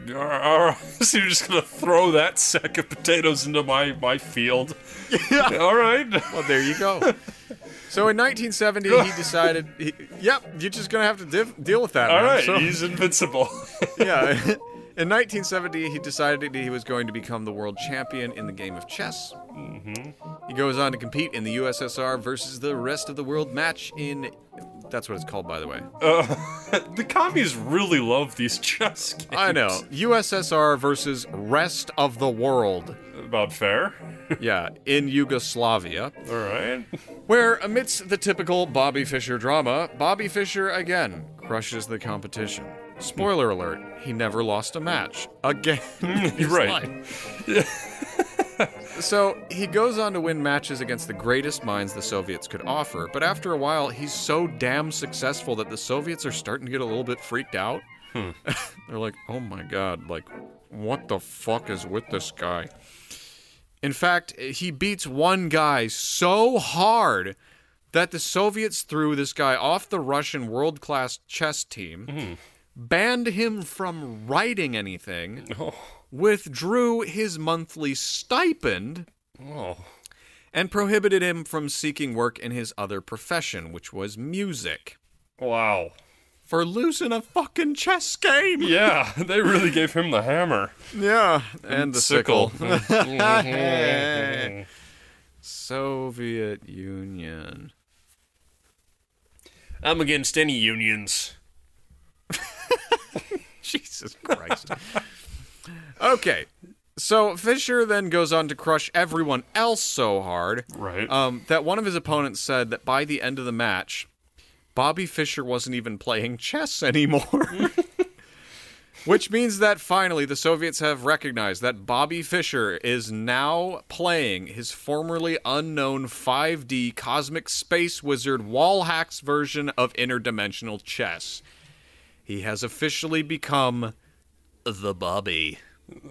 All right. So you're just gonna throw that sack of potatoes into my my field? Yeah. All right. Well, there you go. So in 1970, he decided, he, yep, you're just gonna have to div- deal with that. All man. right. So- He's invincible. yeah. In 1970, he decided he was going to become the world champion in the game of chess. Mm-hmm. He goes on to compete in the USSR versus the rest of the world match in. That's what it's called, by the way. Uh, the commies really love these chess games. I know. USSR versus rest of the world. About fair. Yeah, in Yugoslavia. All right. Where, amidst the typical Bobby Fischer drama, Bobby Fischer again crushes the competition. Spoiler alert, he never lost a match. Again. in his right. So he goes on to win matches against the greatest minds the Soviets could offer, but after a while, he's so damn successful that the Soviets are starting to get a little bit freaked out. Hmm. They're like, oh my god, like, what the fuck is with this guy? In fact, he beats one guy so hard that the Soviets threw this guy off the Russian world class chess team, hmm. banned him from writing anything, oh. Withdrew his monthly stipend, Oh. and prohibited him from seeking work in his other profession, which was music. Wow. For losing a fucking chess game. Yeah, they really gave him the hammer. Yeah, and the sickle. Sickle. Soviet Union. I'm against any unions. Jesus Christ. Okay. So Fischer then goes on to crush everyone else so hard Right. um, that one of his opponents said that by the end of the match, Bobby Fischer wasn't even playing chess anymore. Which means that finally the Soviets have recognized that Bobby Fischer is now playing his formerly unknown 5D cosmic space wizard wall hacks version of interdimensional chess. He has officially become the Bobby.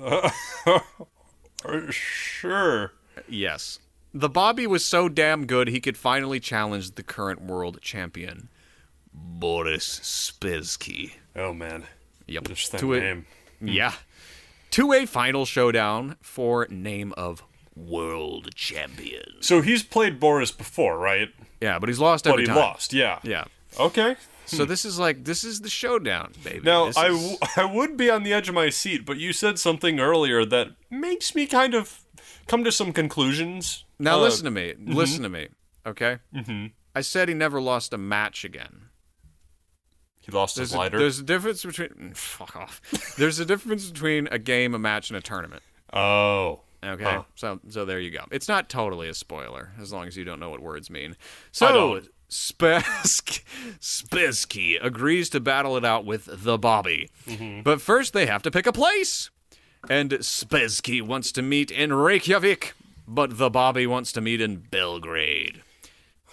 Uh, sure. Yes. The Bobby was so damn good he could finally challenge the current world champion, Boris Spassky. Oh man. Yep. Just that to a. Yeah. To a final showdown for name of world champion. So he's played Boris before, right? Yeah, but he's lost every time. But every he time. lost. Yeah. Yeah. Okay. So this is like this is the showdown, baby. Now This I, w- I would be on the edge of my seat, but you said something earlier that makes me kind of come to some conclusions. now Uh, listen to me. Listen to me. Okay. Mm-hmm. I said he never lost a match again. He lost There's his a, lighter. there's a difference between fuck off. There's a difference between a game, a match, and a tournament. oh. Okay, Huh. so so there you go. It's not totally a spoiler as long as you don't know what words mean. So don't. Spesk Spesky agrees to battle it out with the Bobby, Mm-hmm. but first they have to pick a place. And Spesky wants to meet in Reykjavik, but the Bobby wants to meet in Belgrade.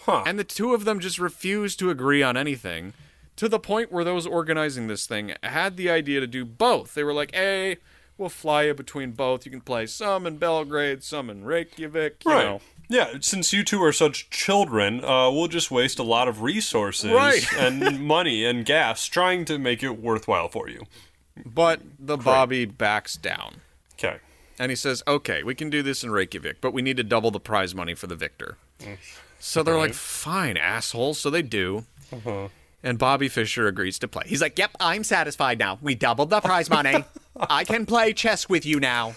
Huh. And the two of them just refuse to agree on anything to the point where those organizing this thing had the idea to do both. They were like, hey, we'll fly you between both. You can play some in Belgrade, some in Reykjavik. You Right. know. Yeah, since you two are such children, uh, we'll just waste a lot of resources Right. and money and gas trying to make it worthwhile for you. But the Bobby backs down. Okay. And he says, okay, we can do this in Reykjavik, but we need to double the prize money for the victor. So they're like, fine, asshole. So they do. And Bobby Fischer agrees to play. He's like, yep, I'm satisfied now. We doubled the prize money. I can play chess with you now.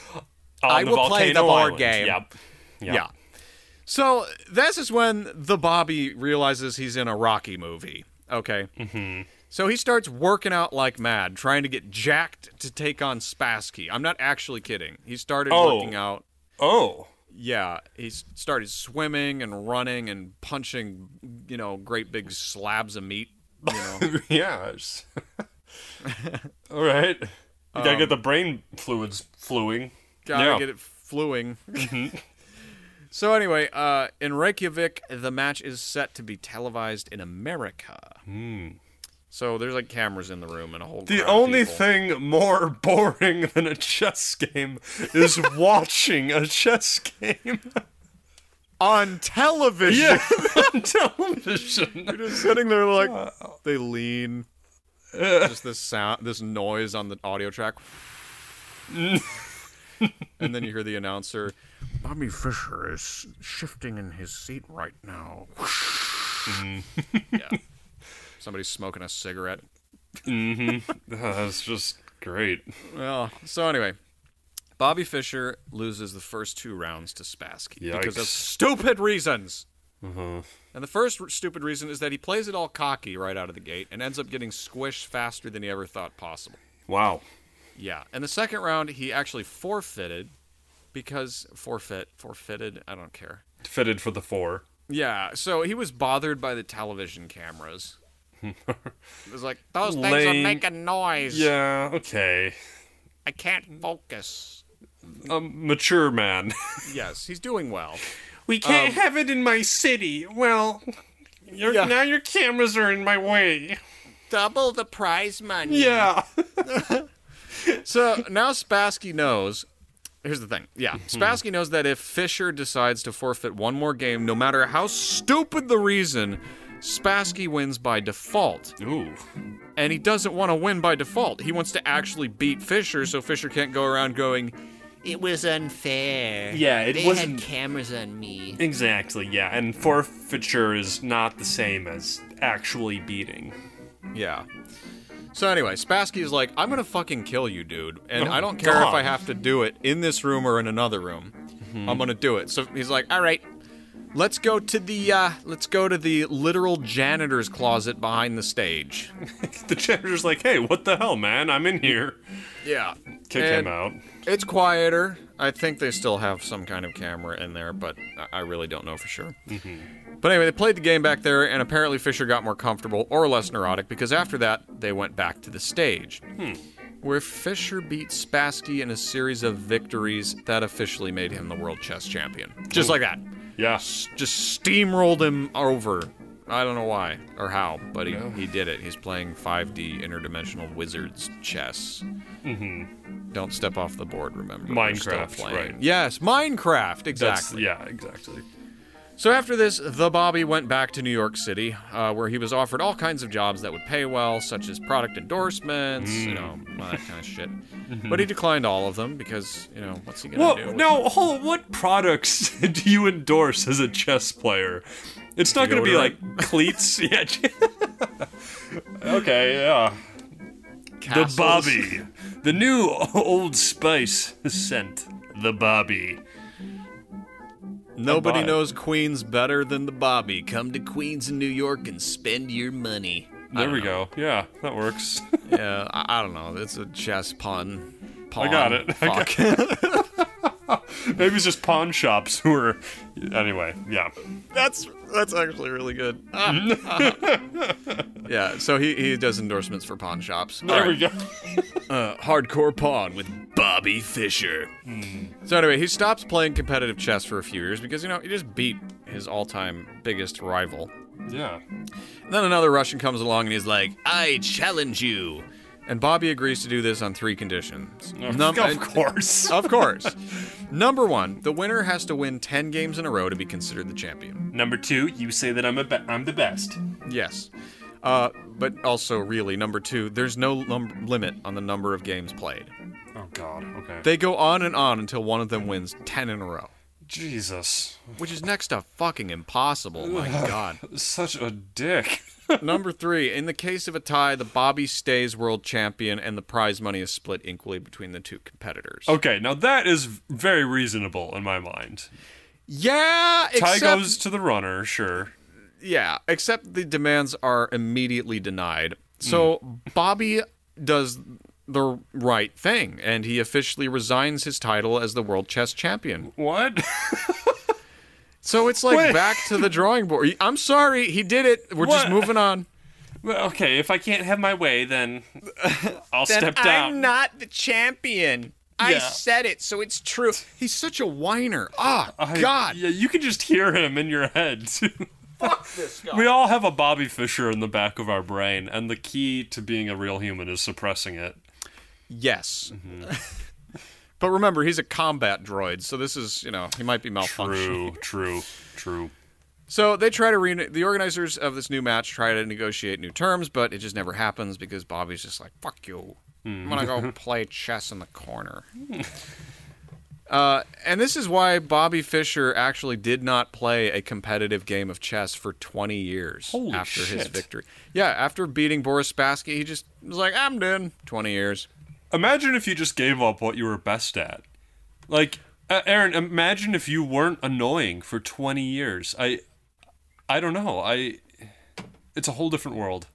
On I will play the board island. game. Yep. Yep. Yeah. So this is when the Bobby realizes he's in a Rocky movie. Okay. Mm-hmm. So he starts working out like mad, trying to get jacked to take on Spassky. I'm not actually kidding. He started Oh. working out. Oh. Yeah, he started swimming and running and punching, you know, great big slabs of meat. You know, yeah. All right. You gotta Um, get the brain fluids fluing. gotta Yeah. get it fluing. so anyway, uh, in Reykjavik, the match is set to be televised in America. So there's like cameras in the room and a whole. Hmm. The only thing more boring than a chess game is watching a chess game on television. yeah, on television. You're just sitting there like they lean. Just this sound, this noise on the audio track, and then you hear the announcer. Bobby Fischer is shifting in his seat right now. Mm-hmm. yeah. Somebody's smoking a cigarette. Mm-hmm. That's just great. Well, so anyway, Bobby Fischer loses the first two rounds to Spassky because of stupid reasons. Uh-huh. And the first r- stupid reason is that he plays it all cocky right out of the gate and ends up getting squished faster than he ever thought possible. Wow. Yeah. And the second round, he actually forfeited because forfeit, forfeited, I don't care. Fitted for the four. Yeah, so he was bothered by the television cameras. it was like those things Lame. are making noise. Yeah, okay. I can't focus. A mature man. Yes, he's doing well. We can't um, have it in my city. Well, your, Yeah. now your cameras are in my way. Double the prize money. Yeah. So now Spassky knows. Here's the thing. Yeah, mm-hmm. Spassky knows that if Fischer decides to forfeit one more game, no matter how stupid the reason, Spassky wins by default. Ooh. And he doesn't want to win by default. He wants to actually beat Fischer so Fischer can't go around going, It was unfair. Yeah, it they wasn't- had cameras on me. Exactly, yeah. And forfeiture is not the same as actually beating. Yeah. So anyway, Spassky is like, I'm gonna fucking kill you, dude, and oh, I don't care God. if I have to do it in this room or in another room. Mm-hmm. I'm gonna do it. So he's like, all right, let's go to the uh, let's go to the literal janitor's closet behind the stage. The janitor's like, hey, what the hell, man? I'm in here. Yeah. Kick And him out. It's quieter. I think they still have some kind of camera in there, but I- I really don't know for sure. But anyway, they played the game back there, and apparently Fischer got more comfortable or less neurotic because after that, they went back to the stage. Where Fischer beat Spassky in a series of victories that officially made him the world chess champion. Just like that. Yeah. Just steamrolled him over. I don't know why or how, but he, he did it. He's playing 5D interdimensional wizards chess. Mm-hmm. Don't step off the board, remember. Minecraft, right. Yes, Minecraft, That's, exactly. yeah, exactly. So after this, the Bobby went back to New York City, uh, where he was offered all kinds of jobs that would pay well, such as product endorsements, you know, Mm. all that kind of shit. Mm-hmm. But he declined all of them because, you know, what's he gonna Well, do? now, hold, what products do you endorse as a chess player? It's not going to be like cleats. yeah. okay, yeah. Castles? The Bobby. The new Old Spice scent. The Bobby. Nobody it. knows Queens better than the Bobby. Come to Queens in New York and spend your money. There we go. Yeah, that works. Yeah, I, I don't know. It's a chess pun. I got it. I Fuck. Maybe it's just pawn shops who are. Anyway, yeah. that's that's actually really good. yeah, so he, he does endorsements for pawn shops. There we go. Uh, hardcore pawn with Bobby Fischer. So anyway, he stops playing competitive chess for a few years because you know he just beat his all-time biggest rival. Yeah. And then another Russian comes along and he's like, I challenge you. And Bobby agrees to do this on three conditions. Num- of course. of course. Number one, the winner has to win ten games in a row to be considered the champion. Number two, you say that I'm a be- I'm the best. Yes. Uh, but also, really, number two, there's no num- limit on the number of games played. Oh God. Okay. They go on and on until one of them wins ten in a row, Jesus. which is next to fucking impossible. My God. Such a dick. Number three, in the case of a tie, the Bobby stays world champion and the prize money is split equally between the two competitors. Okay, now that is very reasonable in my mind. Yeah, Tie except, goes to the runner, sure. yeah, except the demands are immediately denied. So hmm. Bobby does the right thing and he officially resigns his title as the world chess champion. What? So it's like Wait. back to the drawing board. I'm sorry, he did it. We're just moving on. Well, okay, if I can't have my way, then I'll step down. I'm not the champion. I said it, so it's true. He's such a whiner. Ah, I- God. Yeah, you can just hear him in your head. Fuck this guy. We all have a Bobby Fischer in the back of our brain, and the key to being a real human is suppressing it. Yes. Mm-hmm. but remember, he's a combat droid, so this is, you know, he might be malfunctioning. True, true, true. So they try to re- the organizers of this new match try to negotiate new terms, but it just never happens because Bobby's just like, "Fuck you, I'm gonna go play chess in the corner." uh, and this is why Bobby Fischer actually did not play a competitive game of chess for 20 years Holy after his shit. victory. Yeah, after beating Boris Spassky, he just was like, "I'm done." 20 years. Imagine if you just gave up what you were best at. Like, uh, Aaron, imagine if you weren't annoying for 20 years. I I don't know. I it's a whole different world.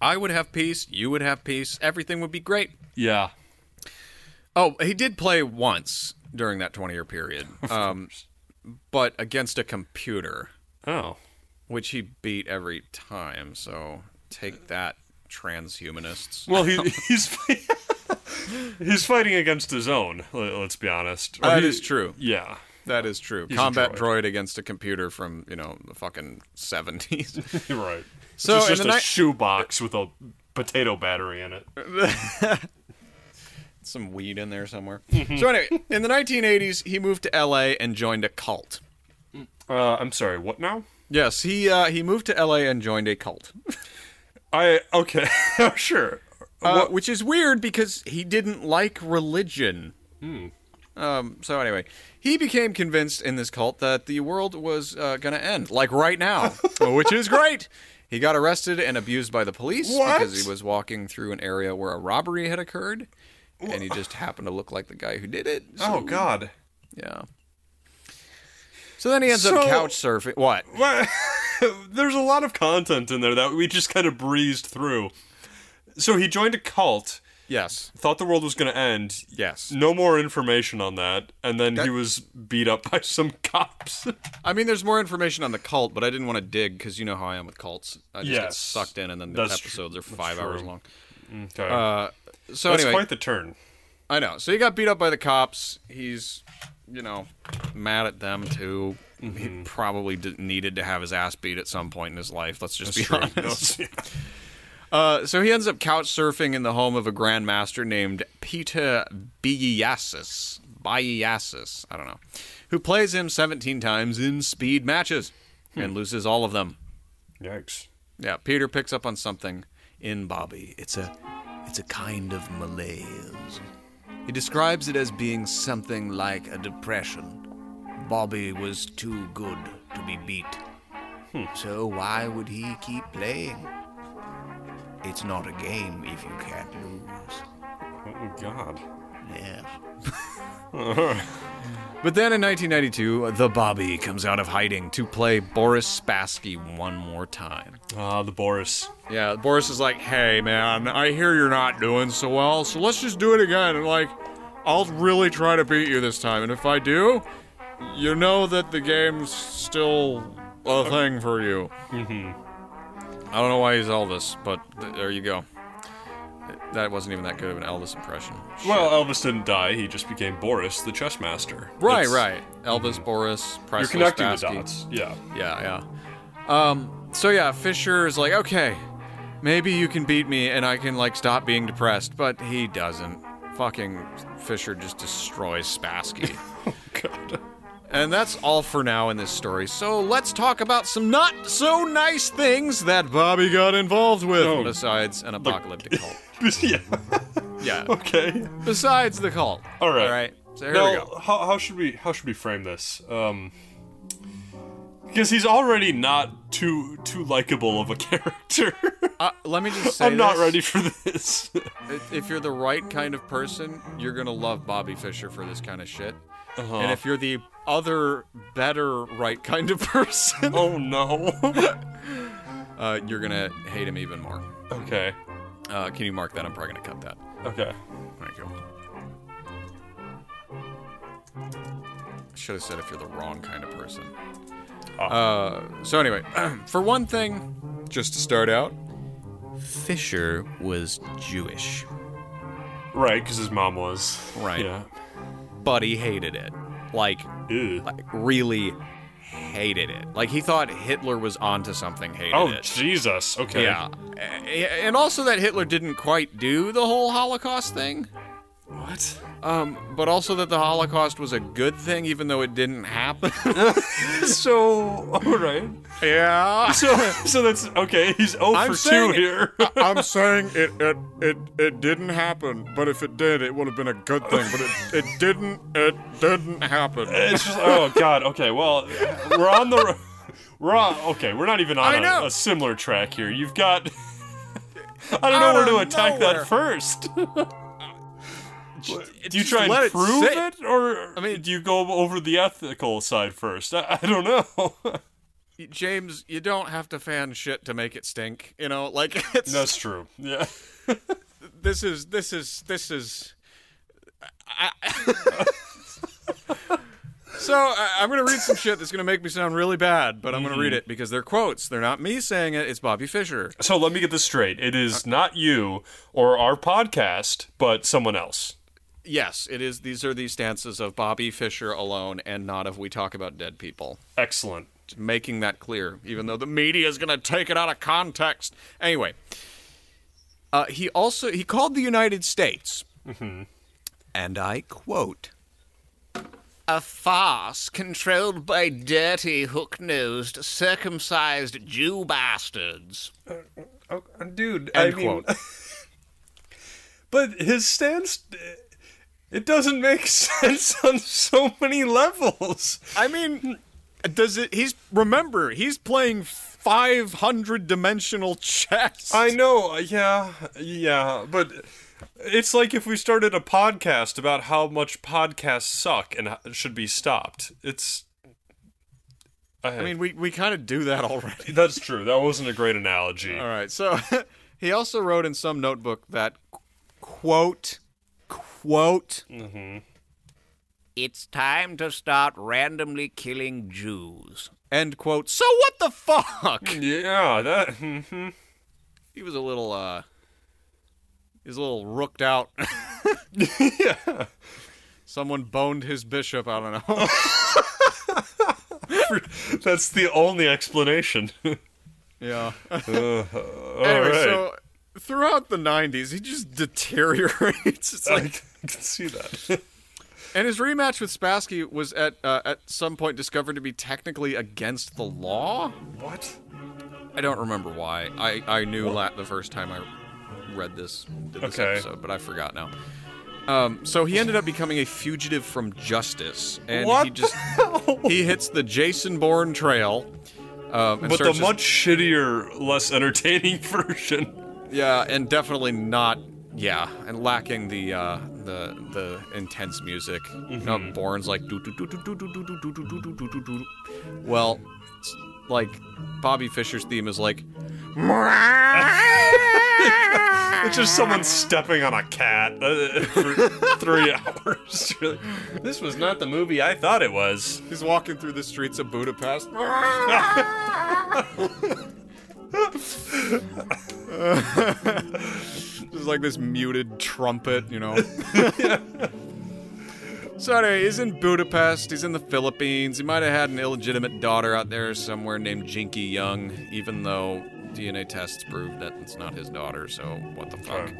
I would have peace. You would have peace. Everything would be great. Yeah. Oh, he did play once during that 20 year period, um, but against a computer, Oh. which he beat every time. So Take that, transhumanists. Well, he, he's he's fighting against his own. let- Let's be honest. That he- is true. Yeah. That is true. a Combat droid. droid. against a computer from you know the fucking seventies. Right. So, it's just a ni- shoebox with a potato battery in it. Some weed in there somewhere. Mm-hmm. so anyway, in the 1980s, he moved to L.A. and joined a cult. Uh, I'm sorry. What now? Yes, he uh, he moved to L.A. and joined a cult, I okay. sure. Uh, which is weird because he didn't like religion. Um, so anyway, he became convinced in this cult that the world was uh, going to end, like right now, which is great. He got arrested and abused by the police What? because he was walking through an area where a robbery had occurred, and he just happened to look like the guy who did it. Oh God. yeah. So then he ends So- up couch surfing. What? What? There's a lot of content in there that we just kind of breezed through. So he joined a cult, Yes. thought the world was going to end. Yes. No more information on that, and then That- he was beat up by some cops. I mean, there's more information on the cult, but I didn't want to dig because you know how I am with cults. I just get sucked in, and then the That's tr- episodes are five hours long. okay. Uh, so That's anyway, quite the turn. I know. So he got beat up by the cops. He's, you know, mad at them too. Mm-hmm. He probably d- needed to have his ass beat at some point in his life. Let's just That's be true. honest. Uh, so he ends up couch surfing in the home of a grandmaster named Peter Biyiasas. Biyiasas, I don't know, who plays him 17 times in speed matches Hmm. and loses all of them. Yikes. Yeah, Peter picks up on something in Bobby. It's a it's a kind of malaise. He describes it as being something like a depression. Bobby was too good to be beat. Hmm. So why would he keep playing? It's not a game if you can't lose. Oh God. Yes. But then in 1992, the Bobby comes out of hiding to play Boris Spassky one more time. Ah, the Boris. Yeah, Boris is like, hey man, I hear you're not doing so well, so let's just do it again. And like, I'll really try to beat you this time. And if I do, you know that the game's still a thing for you. Mm-hmm. I don't know why he's Elvis, but th- there you go. That wasn't even that good of an Elvis impression. Well, Elvis didn't die. He just became Boris, the chess master. Right, It's- right. Elvis, Boris, You're connecting the dots. Yeah. Yeah, yeah. Um, so yeah, Fischer is like, okay, maybe you can beat me and I can like stop being depressed, but he doesn't. Fucking Fischer just destroys Spassky. Oh, God. And that's all for now in this story. So let's talk about some not so nice things that Bobby got involved with, Oh. besides an apocalyptic cult. yeah. Yeah. Okay. Besides the cult. All right. All right. So here now, we go. How, how should we how should we frame this? Um, because he's already not too too likable of a character. Uh, let me just say I'm not ready for this. if you're the right kind of person, you're gonna love Bobby Fischer for this kind of shit. Uh-huh. And if you're the other, better, right kind of person, oh no. uh, you're gonna hate him even more. okay. Uh, can you mark that? I'm probably gonna cut that. Okay. Thank you. Should have said if you're the wrong kind of person. Uh, so anyway, for one thing, just to start out, Fischer was Jewish. Right, because his mom was. Right. Yeah. but he hated it. Like, Ew. like really hated it. Like he thought Hitler was onto something. Hated Oh it. Jesus. Okay. Yeah, and also that Hitler didn't quite do the whole Holocaust thing. What? Um, but also that the Holocaust was a good thing, even though it didn't happen. So all right. yeah. So so that's okay. He's 0 I'm for saying- two here. I'm saying it, it it it didn't happen, but if it did, it would have been a good thing. But it, it didn't. It didn't happen. It's just oh god. Okay, well we're on the ro- we're on. Okay, we're not even on a, a similar track here. You've got. I don't know Out where to attack nowhere. that first. Do you try and let it prove it, or I mean- do you go over the ethical side first? I, I don't know. James, you don't have to fan shit to make it stink. You know, like it's That's true. Yeah. this is this is this is. I, so So I I'm going to read some shit that's going to make me sound really bad, but I'm going to read mm-hmm. it because they're quotes. They're not me saying it. It's Bobby Fischer. So let me get this straight. It is uh, not you or our podcast, but someone else. Yes, it is. These are the stances of Bobby Fischer alone, and not if we talk about dead people. Excellent. Just making that clear, even though the media is going to take it out of context. Anyway, uh, he also he called the United States, mm-hmm. and I quote. A farce controlled by dirty, hook nosed, circumcised Jew bastards. Uh, uh, oh, dude, End quote. but his stance, it doesn't make sense on so many levels. I mean, does it? He's remember he's playing five hundred dimensional chess. I know, uh, yeah, yeah, but it's like if we started a podcast about how much podcasts suck and should be stopped. It's. I mean, we we kind of do that already. that's true. That wasn't a great analogy. All right. So he also wrote in some notebook that quote quote It's time to start randomly killing Jews. end quote. So what the fuck? Yeah, that. mhm. he was a little uh he was a little rooked out. yeah. Someone boned his bishop. I don't know. That's the only explanation. yeah. All anyway, right. so throughout the '90s, he just deteriorates. It's I can see that. and his rematch with Spassky was at uh, at some point discovered to be technically against the law. what? I don't remember why. I I knew that the first time I read this, did this Okay. episode, but I forgot now. Um, so he ended up becoming a fugitive from justice, and What he just he hits the Jason Bourne trail. Um, But the much shittier, less entertaining version. Yeah, and definitely not. Yeah, and lacking the uh, the the intense music. You know, Bourne's like do do do do do do do do do do do do do do. Well, it's like Bobby Fischer's theme is like. It's just someone stepping on a cat uh, for three hours. This was not the movie I thought it was. He's walking through the streets of Budapest. Just like this muted trumpet, you know. so anyway, he's in Budapest. He's in the Philippines. He might have had an illegitimate daughter out there somewhere named Jinky Young, even though DNA tests proved that it's not his daughter. So what the fuck?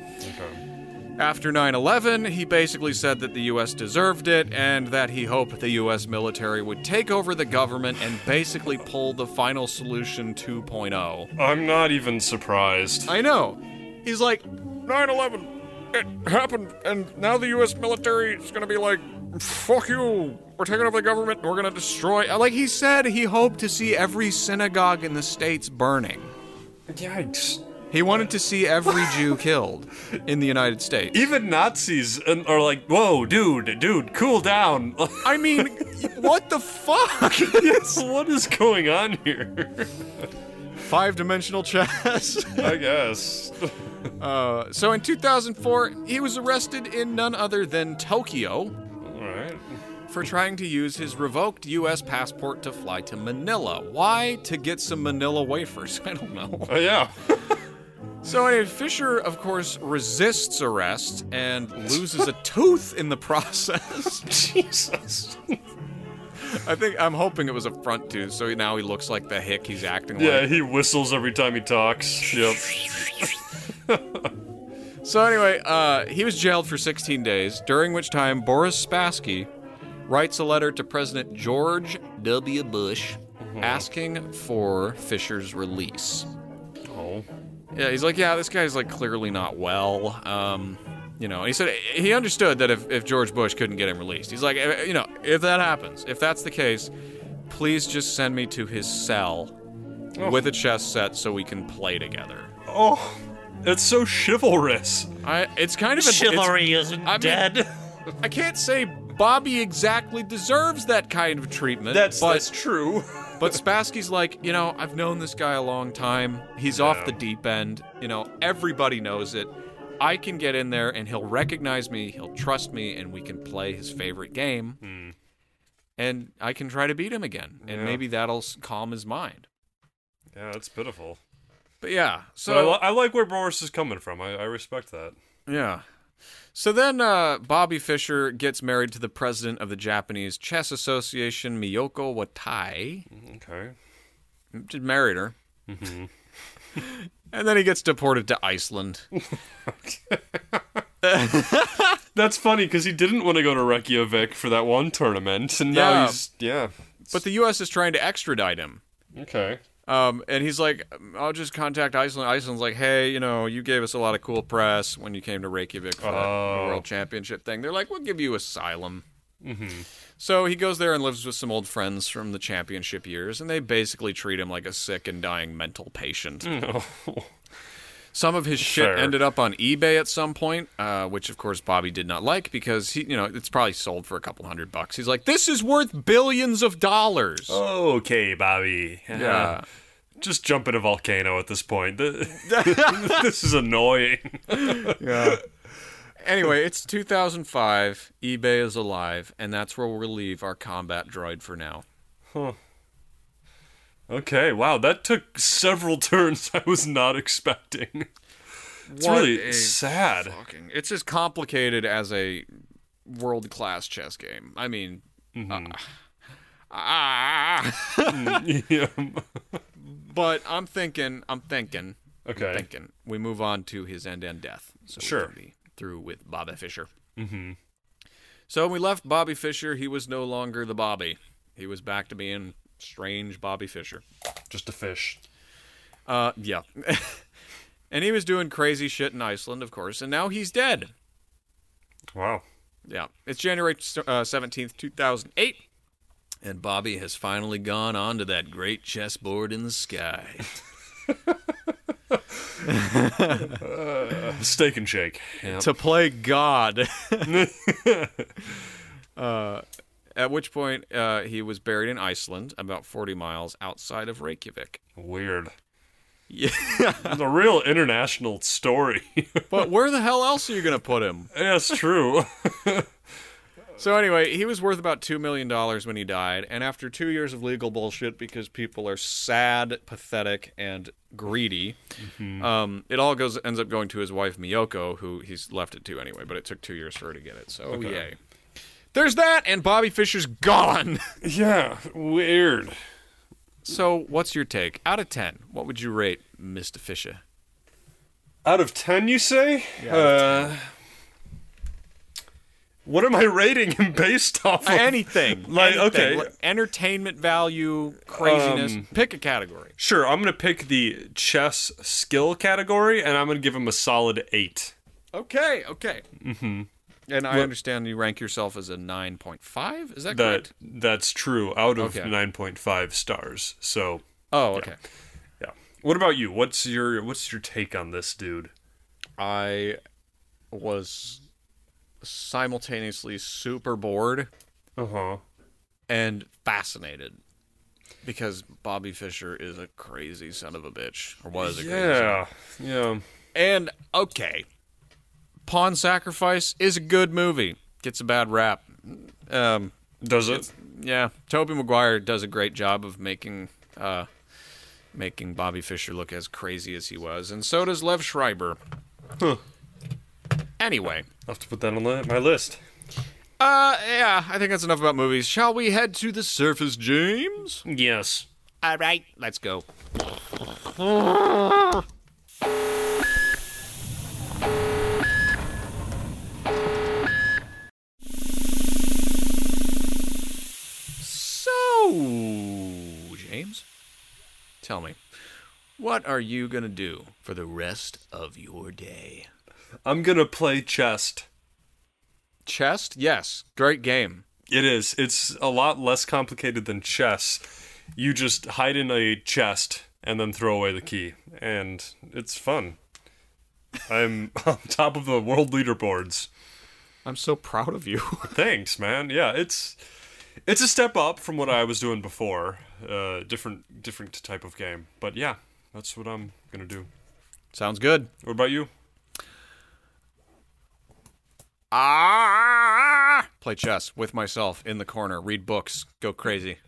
After 9 11, he basically said that the US deserved it and that he hoped the US military would take over the government and basically pull the final solution 2.0. I'm not even surprised. I know. He's like, 9 11, it happened, and now the US military is gonna be like, fuck you, we're taking over the government, and we're gonna destroy. Uh, like he said, he hoped to see every synagogue in the States burning. Yikes. He wanted to see every Jew killed in the United States. Even Nazis are like, whoa, dude, dude, cool down. I mean, what the fuck? yes, what is going on here? Five dimensional chess. I guess. Uh, so in 2004, he was arrested in none other than Tokyo for trying to use his revoked U.S. passport to fly to Manila. Why? To get some Manila wafers. I don't know. Oh, yeah. So anyway, Fischer, of course, resists arrest and loses a tooth in the process. Jesus. I think I'm hoping it was a front tooth, so now he looks like the hick he's acting Yeah, like. Yeah, he whistles every time he talks. Yep. So anyway, uh, he was jailed for 16 days, during which time Boris Spassky writes a letter to President George W. Bush asking for Fischer's release. Oh. Yeah, he's like, yeah, this guy's like clearly not well. Um, you know, he said he understood that if, if George Bush couldn't get him released, he's like, "Eh, you know, if that happens, if that's the case, please just send me to his cell with a chess set so we can play together. Oh, it's so chivalrous. I, it's kind of a, Chivalry isn't I mean- dead. I can't say Bobby exactly deserves that kind of treatment. That's but, that's true. But Spassky's like, you know, I've known this guy a long time. He's off the deep end. You know, everybody knows it. I can get in there and he'll recognize me, he'll trust me, and we can play his favorite game. Hmm. and I can try to beat him again, and Yeah. maybe that'll calm his mind. Yeah, that's pitiful. But yeah, so So I, li- I like where Boris is coming from. I, I respect that. Yeah. So then uh, Bobby Fischer gets married to the president of the Japanese Chess Association, Miyoko Watai. Okay. Just married her. and then he gets deported to Iceland. That's funny because he didn't want to go to Reykjavik for that one tournament, and now Yeah. he's yeah. But the U.S. is trying to extradite him. Okay. Um, and he's like, I'll just contact Iceland. Iceland's like, hey, you know, you gave us a lot of cool press when you came to Reykjavik for Oh. World Championship thing. They're like, we'll give you asylum. So he goes there and lives with some old friends from the championship years, and they basically treat him like a sick and dying mental patient. Some of his shit Fair. ended up on eBay at some point, uh, which of course Bobby did not like because he, you know, it's probably sold for a couple hundred bucks. He's like, this is worth billions of dollars. Okay, Bobby. Yeah. Just jump in a volcano at this point. This is annoying. Yeah. anyway, it's 2005. eBay is alive, and that's where we'll leave our combat droid for now. Okay, wow, that took several turns I was not expecting. It's What really sad. Fucking, it's as complicated as a world class chess game. I mean, Mm-hmm. uh, ah. yeah. but I'm thinking, I'm thinking, Okay. thinking. We move on to his end and death. So Sure. be through with Bobby Fischer. Mm-hmm. So we left Bobby Fischer, he was no longer the Bobby. He was back to being strange Bobby Fischer. Just a fish. Uh, yeah. and he was doing crazy shit in Iceland, of course, and now he's dead. Wow. Yeah. It's January uh, 17th, 2008. And Bobby has finally gone onto that great chessboard in the sky. Steak and shake. Yeah. to play God. uh, at which point, uh, he was buried in Iceland, about 40 miles outside of Reykjavik. Weird. Yeah. It's a real international story. but where the hell else are you going to put him? That's true. So anyway, he was worth about two million dollars when he died, and after two years of legal bullshit because people are sad, pathetic, and greedy, um, it all goes ends up going to his wife Miyoko, who he's left it to anyway. But it took two years for her to get it, so yay. There's that, and Bobby Fischer's gone. yeah, weird. so, what's your take out of ten? What would you rate Mr. Fischer? Out of 10, you say? uh, what am I rating him based off of? Anything, Like, anything. okay. Entertainment value, craziness. Um, Pick a category. Sure, I'm going to pick the chess skill category, and I'm going to give him a solid 8. Okay, okay. Mm-hmm. And I understand you rank yourself as a 9.5? Is that That correct? That's true, out of Okay. 9.5 stars. So, Oh, okay. yeah. What about you? What's your What's your take on this dude? I was simultaneously super bored Uh huh. and fascinated because Bobby Fischer is a crazy son of a bitch, or was a crazy son. Yeah, yeah. And, okay, Pawn Sacrifice is a good movie. Gets a bad rap. Um, Does it? yeah, Tobey Maguire does a great job of making uh, making Bobby Fischer look as crazy as he was, and so does Liev Schreiber. Huh. Anyway, I'll have to put that on the, my list. uh, yeah, I think that's enough about movies. Shall we head to the surface, James? Yes. All right. Let's go. So, James, tell me, what are you gonna do for the rest of your day? I'm gonna play chess. Chess? Yes, great game. It is. It's a lot less complicated than chess. You just hide in a chest and then throw away the key, and it's fun. I'm on top of the world leaderboards. I'm so proud of you. Thanks, man. Yeah, it's it's a step up from what I was doing before. Uh, different different type of game, but yeah, that's what I'm gonna do. Sounds good. What about you? Ah, play chess with myself in the corner, read books, go crazy.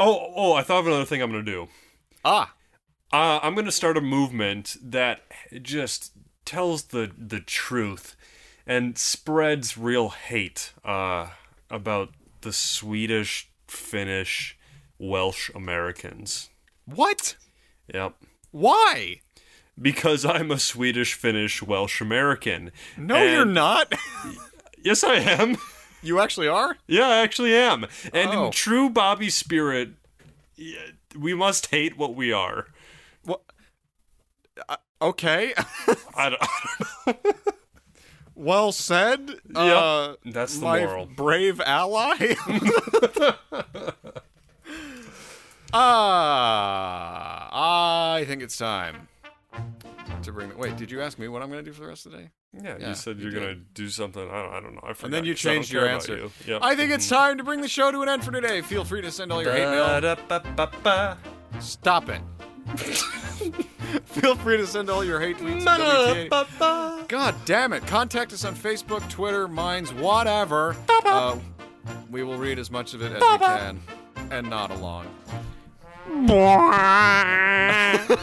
Oh, oh, I thought of another thing I'm gonna do. ah, Uh, I'm gonna start a movement that just tells the the truth and spreads real hate uh, about the Swedish, Finnish, Welsh Americans. what? Yep. Why? Because I'm a Swedish, Finnish, Welsh American. No, you're not. Yes, I am. you actually are. Yeah, I actually am. And Oh. in true Bobby spirit, we must hate what we are. What? Uh, okay. I don't, I don't well said. Yep, Uh, that's the my moral. brave ally. Ah, I think it's time to bring. Wait, did you ask me what I'm going to do for the rest of the day? Yeah, Yeah, you said you you're gonna do something. I don't, I don't know. I forgot. And then you 'cause changed your answer. you. Yep. I think it's time to bring the show to an end for today. Feel free to send all your hate mail. Stop it. Feel free to send all your hate tweets. to God damn it. Contact us on Facebook, Twitter, Minds, whatever. Uh, we will read as much of it as we can and nod along.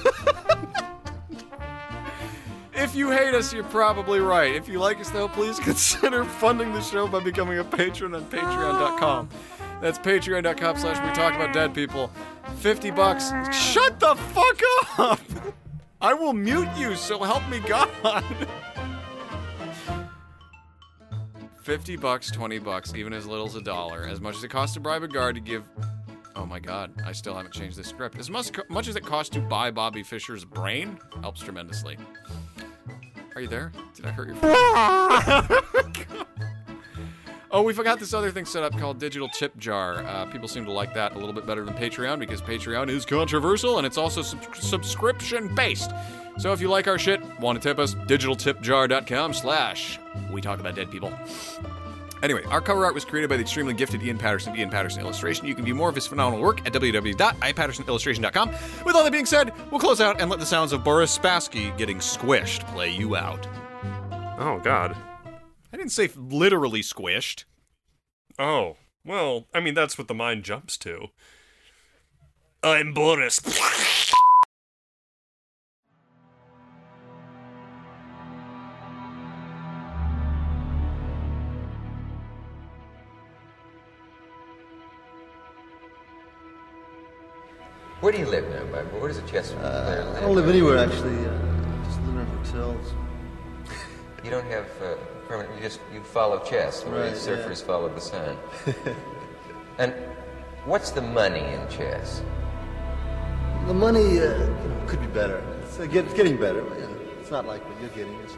If you hate us, you're probably right. If you like us, though, please consider funding the show by becoming a patron on patreon.com. That's patreon.com slash we talk about dead people. 50 bucks. Shut the fuck up! I will mute you, so help me God. 50 bucks, 20 bucks, even as little as a dollar. As much as it costs to bribe a guard to give. Oh my god, I still haven't changed this script. As much, much as it costs to buy Bobby Fischer's brain, helps tremendously. Are you there? Did I hurt your oh Oh, we forgot this other thing set up called Digital Tip Jar. Uh, people seem to like that a little bit better than Patreon because Patreon is controversial and it's also sub- subscription based. So if you like our shit, want to tip us, digitaltipjar.com slash we talk about dead people. Anyway, our cover art was created by the extremely gifted Ian Patterson, Ian Patterson Illustration. You can view more of his phenomenal work at www.ipattersonillustration.com. With all that being said, we'll close out and let the sounds of Boris Spassky getting squished play you out. Oh God. I didn't say literally squished. Oh well. I mean, that's what the mind jumps to. I'm Boris. Where do you live now, Bob? Where does a chess player live? I don't live anywhere actually. Uh, You don't have uh, permanent. You just you follow chess, the way Right, surfers follow the sun. and what's the money in chess? The money uh, could be better. It's, uh, get, it's getting better. You it's not like what you're getting. It's,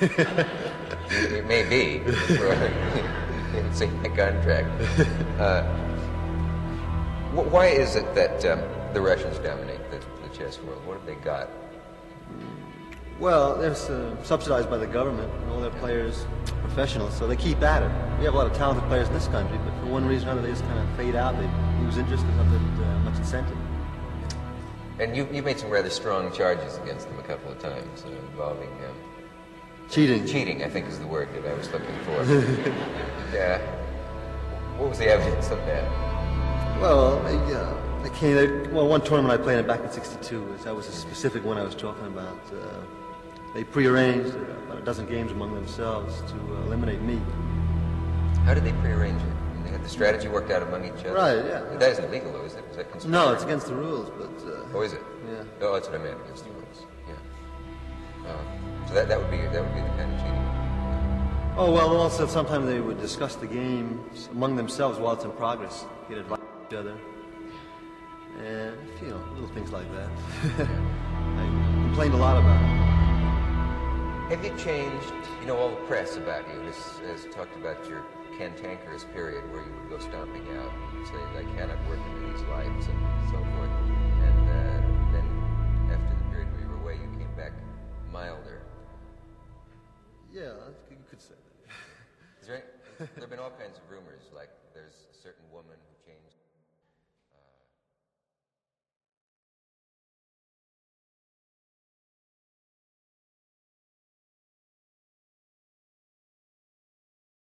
It, it may be. it's a contract. Uh, wh- why is it that um, the Russians dominate the, the chess world? What have they got? Well, they're uh, subsidized by the government, and all their players are professionals, so they keep at it. We have a lot of talented players in this country, but for one reason or another, they just kind of fade out. They lose interest. There's not that uh, much incentive. And you, you made some rather strong charges against them a couple of times uh, involving um, Cheating. cheating. I think is the word that I was looking for. yeah. What was the evidence of that? Well, they, uh, came. Well, one tournament I played in back in '62. was- That was a specific one I was talking about. Uh, they prearranged uh, about a dozen games among themselves to uh, eliminate me. How did they prearrange it? They had the strategy worked out among each other. Right, yeah. That isn't legal, though, is it? Is that? No, it's against the rules, but uh, Oh, is it? Yeah. Oh, that's what I meant against the rules. Yeah. Uh, so that, that would be that would be the kind of cheating. oh well. Also, sometimes they would discuss the games among themselves while it's in progress, get advice from each other, and you know, little things like that. I complained a lot about it. Have you changed? You know, all the press about you has, has talked about your cantankerous period where you would go stomping out and say, "I cannot work into these lights" and so forth. And uh, then, after the period where you were away, you came back milder. Yeah, you could say that. Is there, any, there have been all kinds of